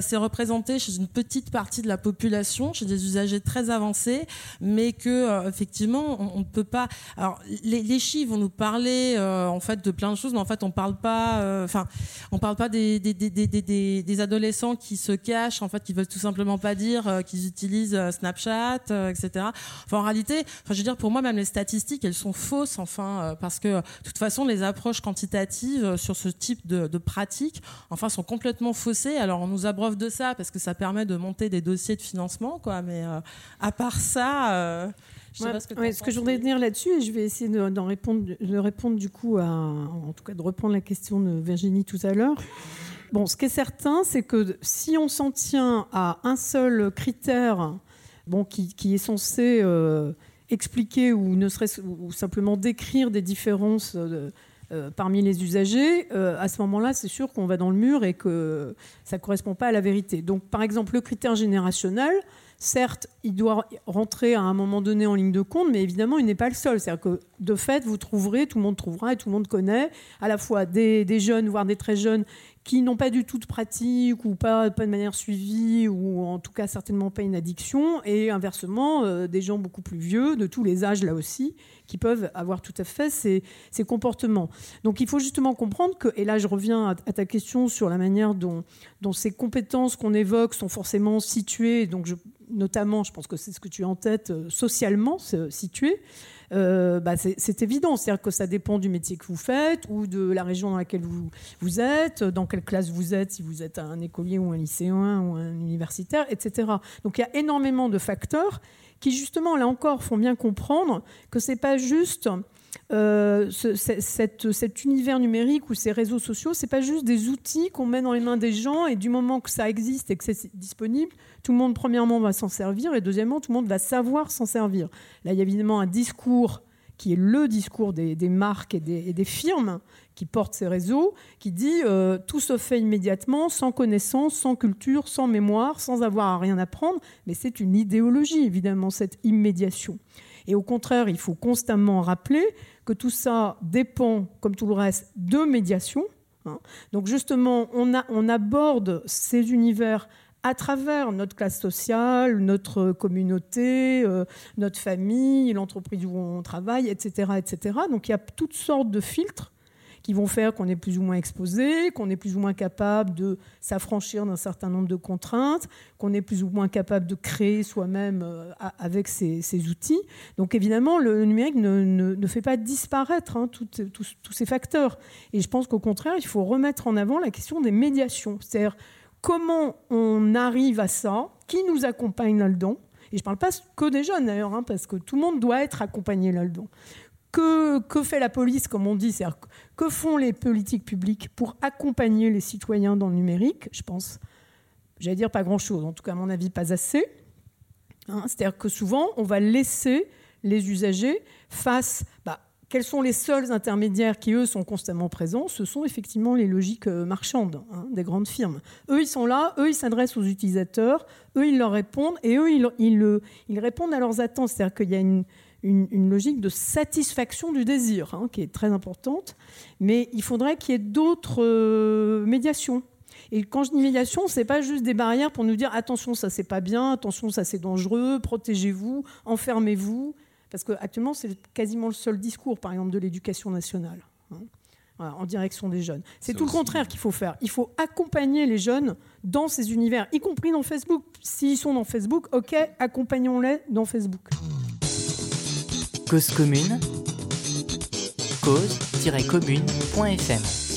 c'est représenté chez une petite partie de la population, chez des usagers très avancés, mais que, effectivement, on ne peut pas. Alors, les, les chiffres vont nous parler, en fait, de plein de choses, mais en fait, on parle pas, euh, enfin, on parle pas des, adolescents qui se cachent, en fait, qui veulent tout simplement pas dire euh, qu'ils utilisent euh, Snapchat, etc. Enfin, en réalité, enfin, je veux dire, pour moi, même les statistiques, elles sont fausses, enfin, parce que, de toute façon, les approches quantitatives sur ce type de, de pratiques, enfin, sont complètement faussées. Alors, on nous abreuve de ça parce que ça permet de monter des dossiers de financement, quoi. Mais à part ça, Je sais pas ce que, ouais, ce que je voudrais dire là-dessus, et je vais essayer d'en répondre, de répondre du coup à, en tout cas de reprendre la question de Virginie tout à l'heure. Bon, ce qui est certain, c'est que si on s'en tient à un seul critère, bon, qui, qui est censé euh, expliquer ou ne serait ou simplement décrire des différences euh, euh, parmi les usagers, à ce moment-là, c'est sûr qu'on va dans le mur et que ça ne correspond pas à la vérité. Donc, par exemple, le critère générationnel, certes, il doit rentrer à un moment donné en ligne de compte, mais évidemment, il n'est pas le seul. C'est-à-dire que, de fait, vous trouverez, tout le monde trouvera et tout le monde connaît, à la fois des, jeunes, voire des très jeunes, qui n'ont pas du tout de pratique ou pas, de manière suivie ou en tout cas certainement pas une addiction et inversement euh, des gens beaucoup plus vieux de tous les âges là aussi qui peuvent avoir tout à fait ces, ces comportements. Donc il faut justement comprendre que, et là je reviens à, ta question sur la manière dont, dont ces compétences qu'on évoque sont forcément situées, donc notamment je pense que c'est ce que tu as en tête, euh, socialement situées. Euh, bah c'est évident. C'est-à-dire que ça dépend du métier que vous faites ou de la région dans laquelle vous, vous êtes, dans quelle classe vous êtes, si vous êtes un écolier ou un lycéen ou un universitaire, etc. Donc il y a énormément de facteurs qui, justement, là encore, font bien comprendre que c'est pas juste euh, cet univers numérique ou ces réseaux sociaux, c'est pas juste des outils qu'on met dans les mains des gens et du moment que ça existe et que c'est disponible, tout le monde premièrement va s'en servir et deuxièmement tout le monde va savoir s'en servir. Là, il y a évidemment un discours qui est le discours des, marques et des, firmes qui portent ces réseaux, qui dit euh, tout se fait immédiatement, sans connaissance, sans culture, sans mémoire, sans avoir à rien apprendre. Mais c'est une idéologie, évidemment, cette immédiation. Et au contraire, il faut constamment rappeler que tout ça dépend, comme tout le reste, de médiation. Hein. Donc justement, on, aborde ces univers à travers notre classe sociale, notre communauté, euh, notre famille, l'entreprise où on travaille, etc., etc. Donc il y a toutes sortes de filtres qui vont faire qu'on est plus ou moins exposé, qu'on est plus ou moins capable de s'affranchir d'un certain nombre de contraintes, qu'on est plus ou moins capable de créer soi-même euh, avec ces, outils. Donc évidemment, le numérique ne, fait pas disparaître hein, tous ces facteurs. Et je pense qu'au contraire, il faut remettre en avant la question des médiations. C'est-à-dire comment on arrive à ça, qui nous accompagne là-dedans. Et je ne parle pas que des jeunes d'ailleurs, hein, parce que tout le monde doit être accompagné là-dedans. Que, fait la police, comme on dit Que font les politiques publiques pour accompagner les citoyens dans le numérique Je pense, j'allais dire pas grand-chose, en tout cas à mon avis pas assez. Hein. C'est-à-dire que souvent, on va laisser les usagers face bah, quels sont les seuls intermédiaires qui, eux, sont constamment présents Ce sont effectivement les logiques euh, marchandes hein, des grandes firmes. Eux, ils sont là, eux, ils s'adressent aux utilisateurs, eux, ils leur répondent, et eux, ils, ils, ils répondent à leurs attentes. C'est-à-dire qu'il y a une, une, logique de satisfaction du désir, hein, qui est très importante, mais il faudrait qu'il y ait d'autres euh, médiations. Et quand je dis médiation, c'est pas juste des barrières pour nous dire attention, ça c'est pas bien, attention, ça c'est dangereux, protégez-vous, enfermez-vous. Parce qu'actuellement, c'est quasiment le seul discours, par exemple, de l'éducation nationale. Hein, en direction des jeunes. C'est tout le contraire qu'il faut faire. Il faut accompagner les jeunes dans ces univers, y compris dans Facebook. S'ils sont dans Facebook, ok, accompagnons-les dans Facebook. Cause commune, cause-commune.fm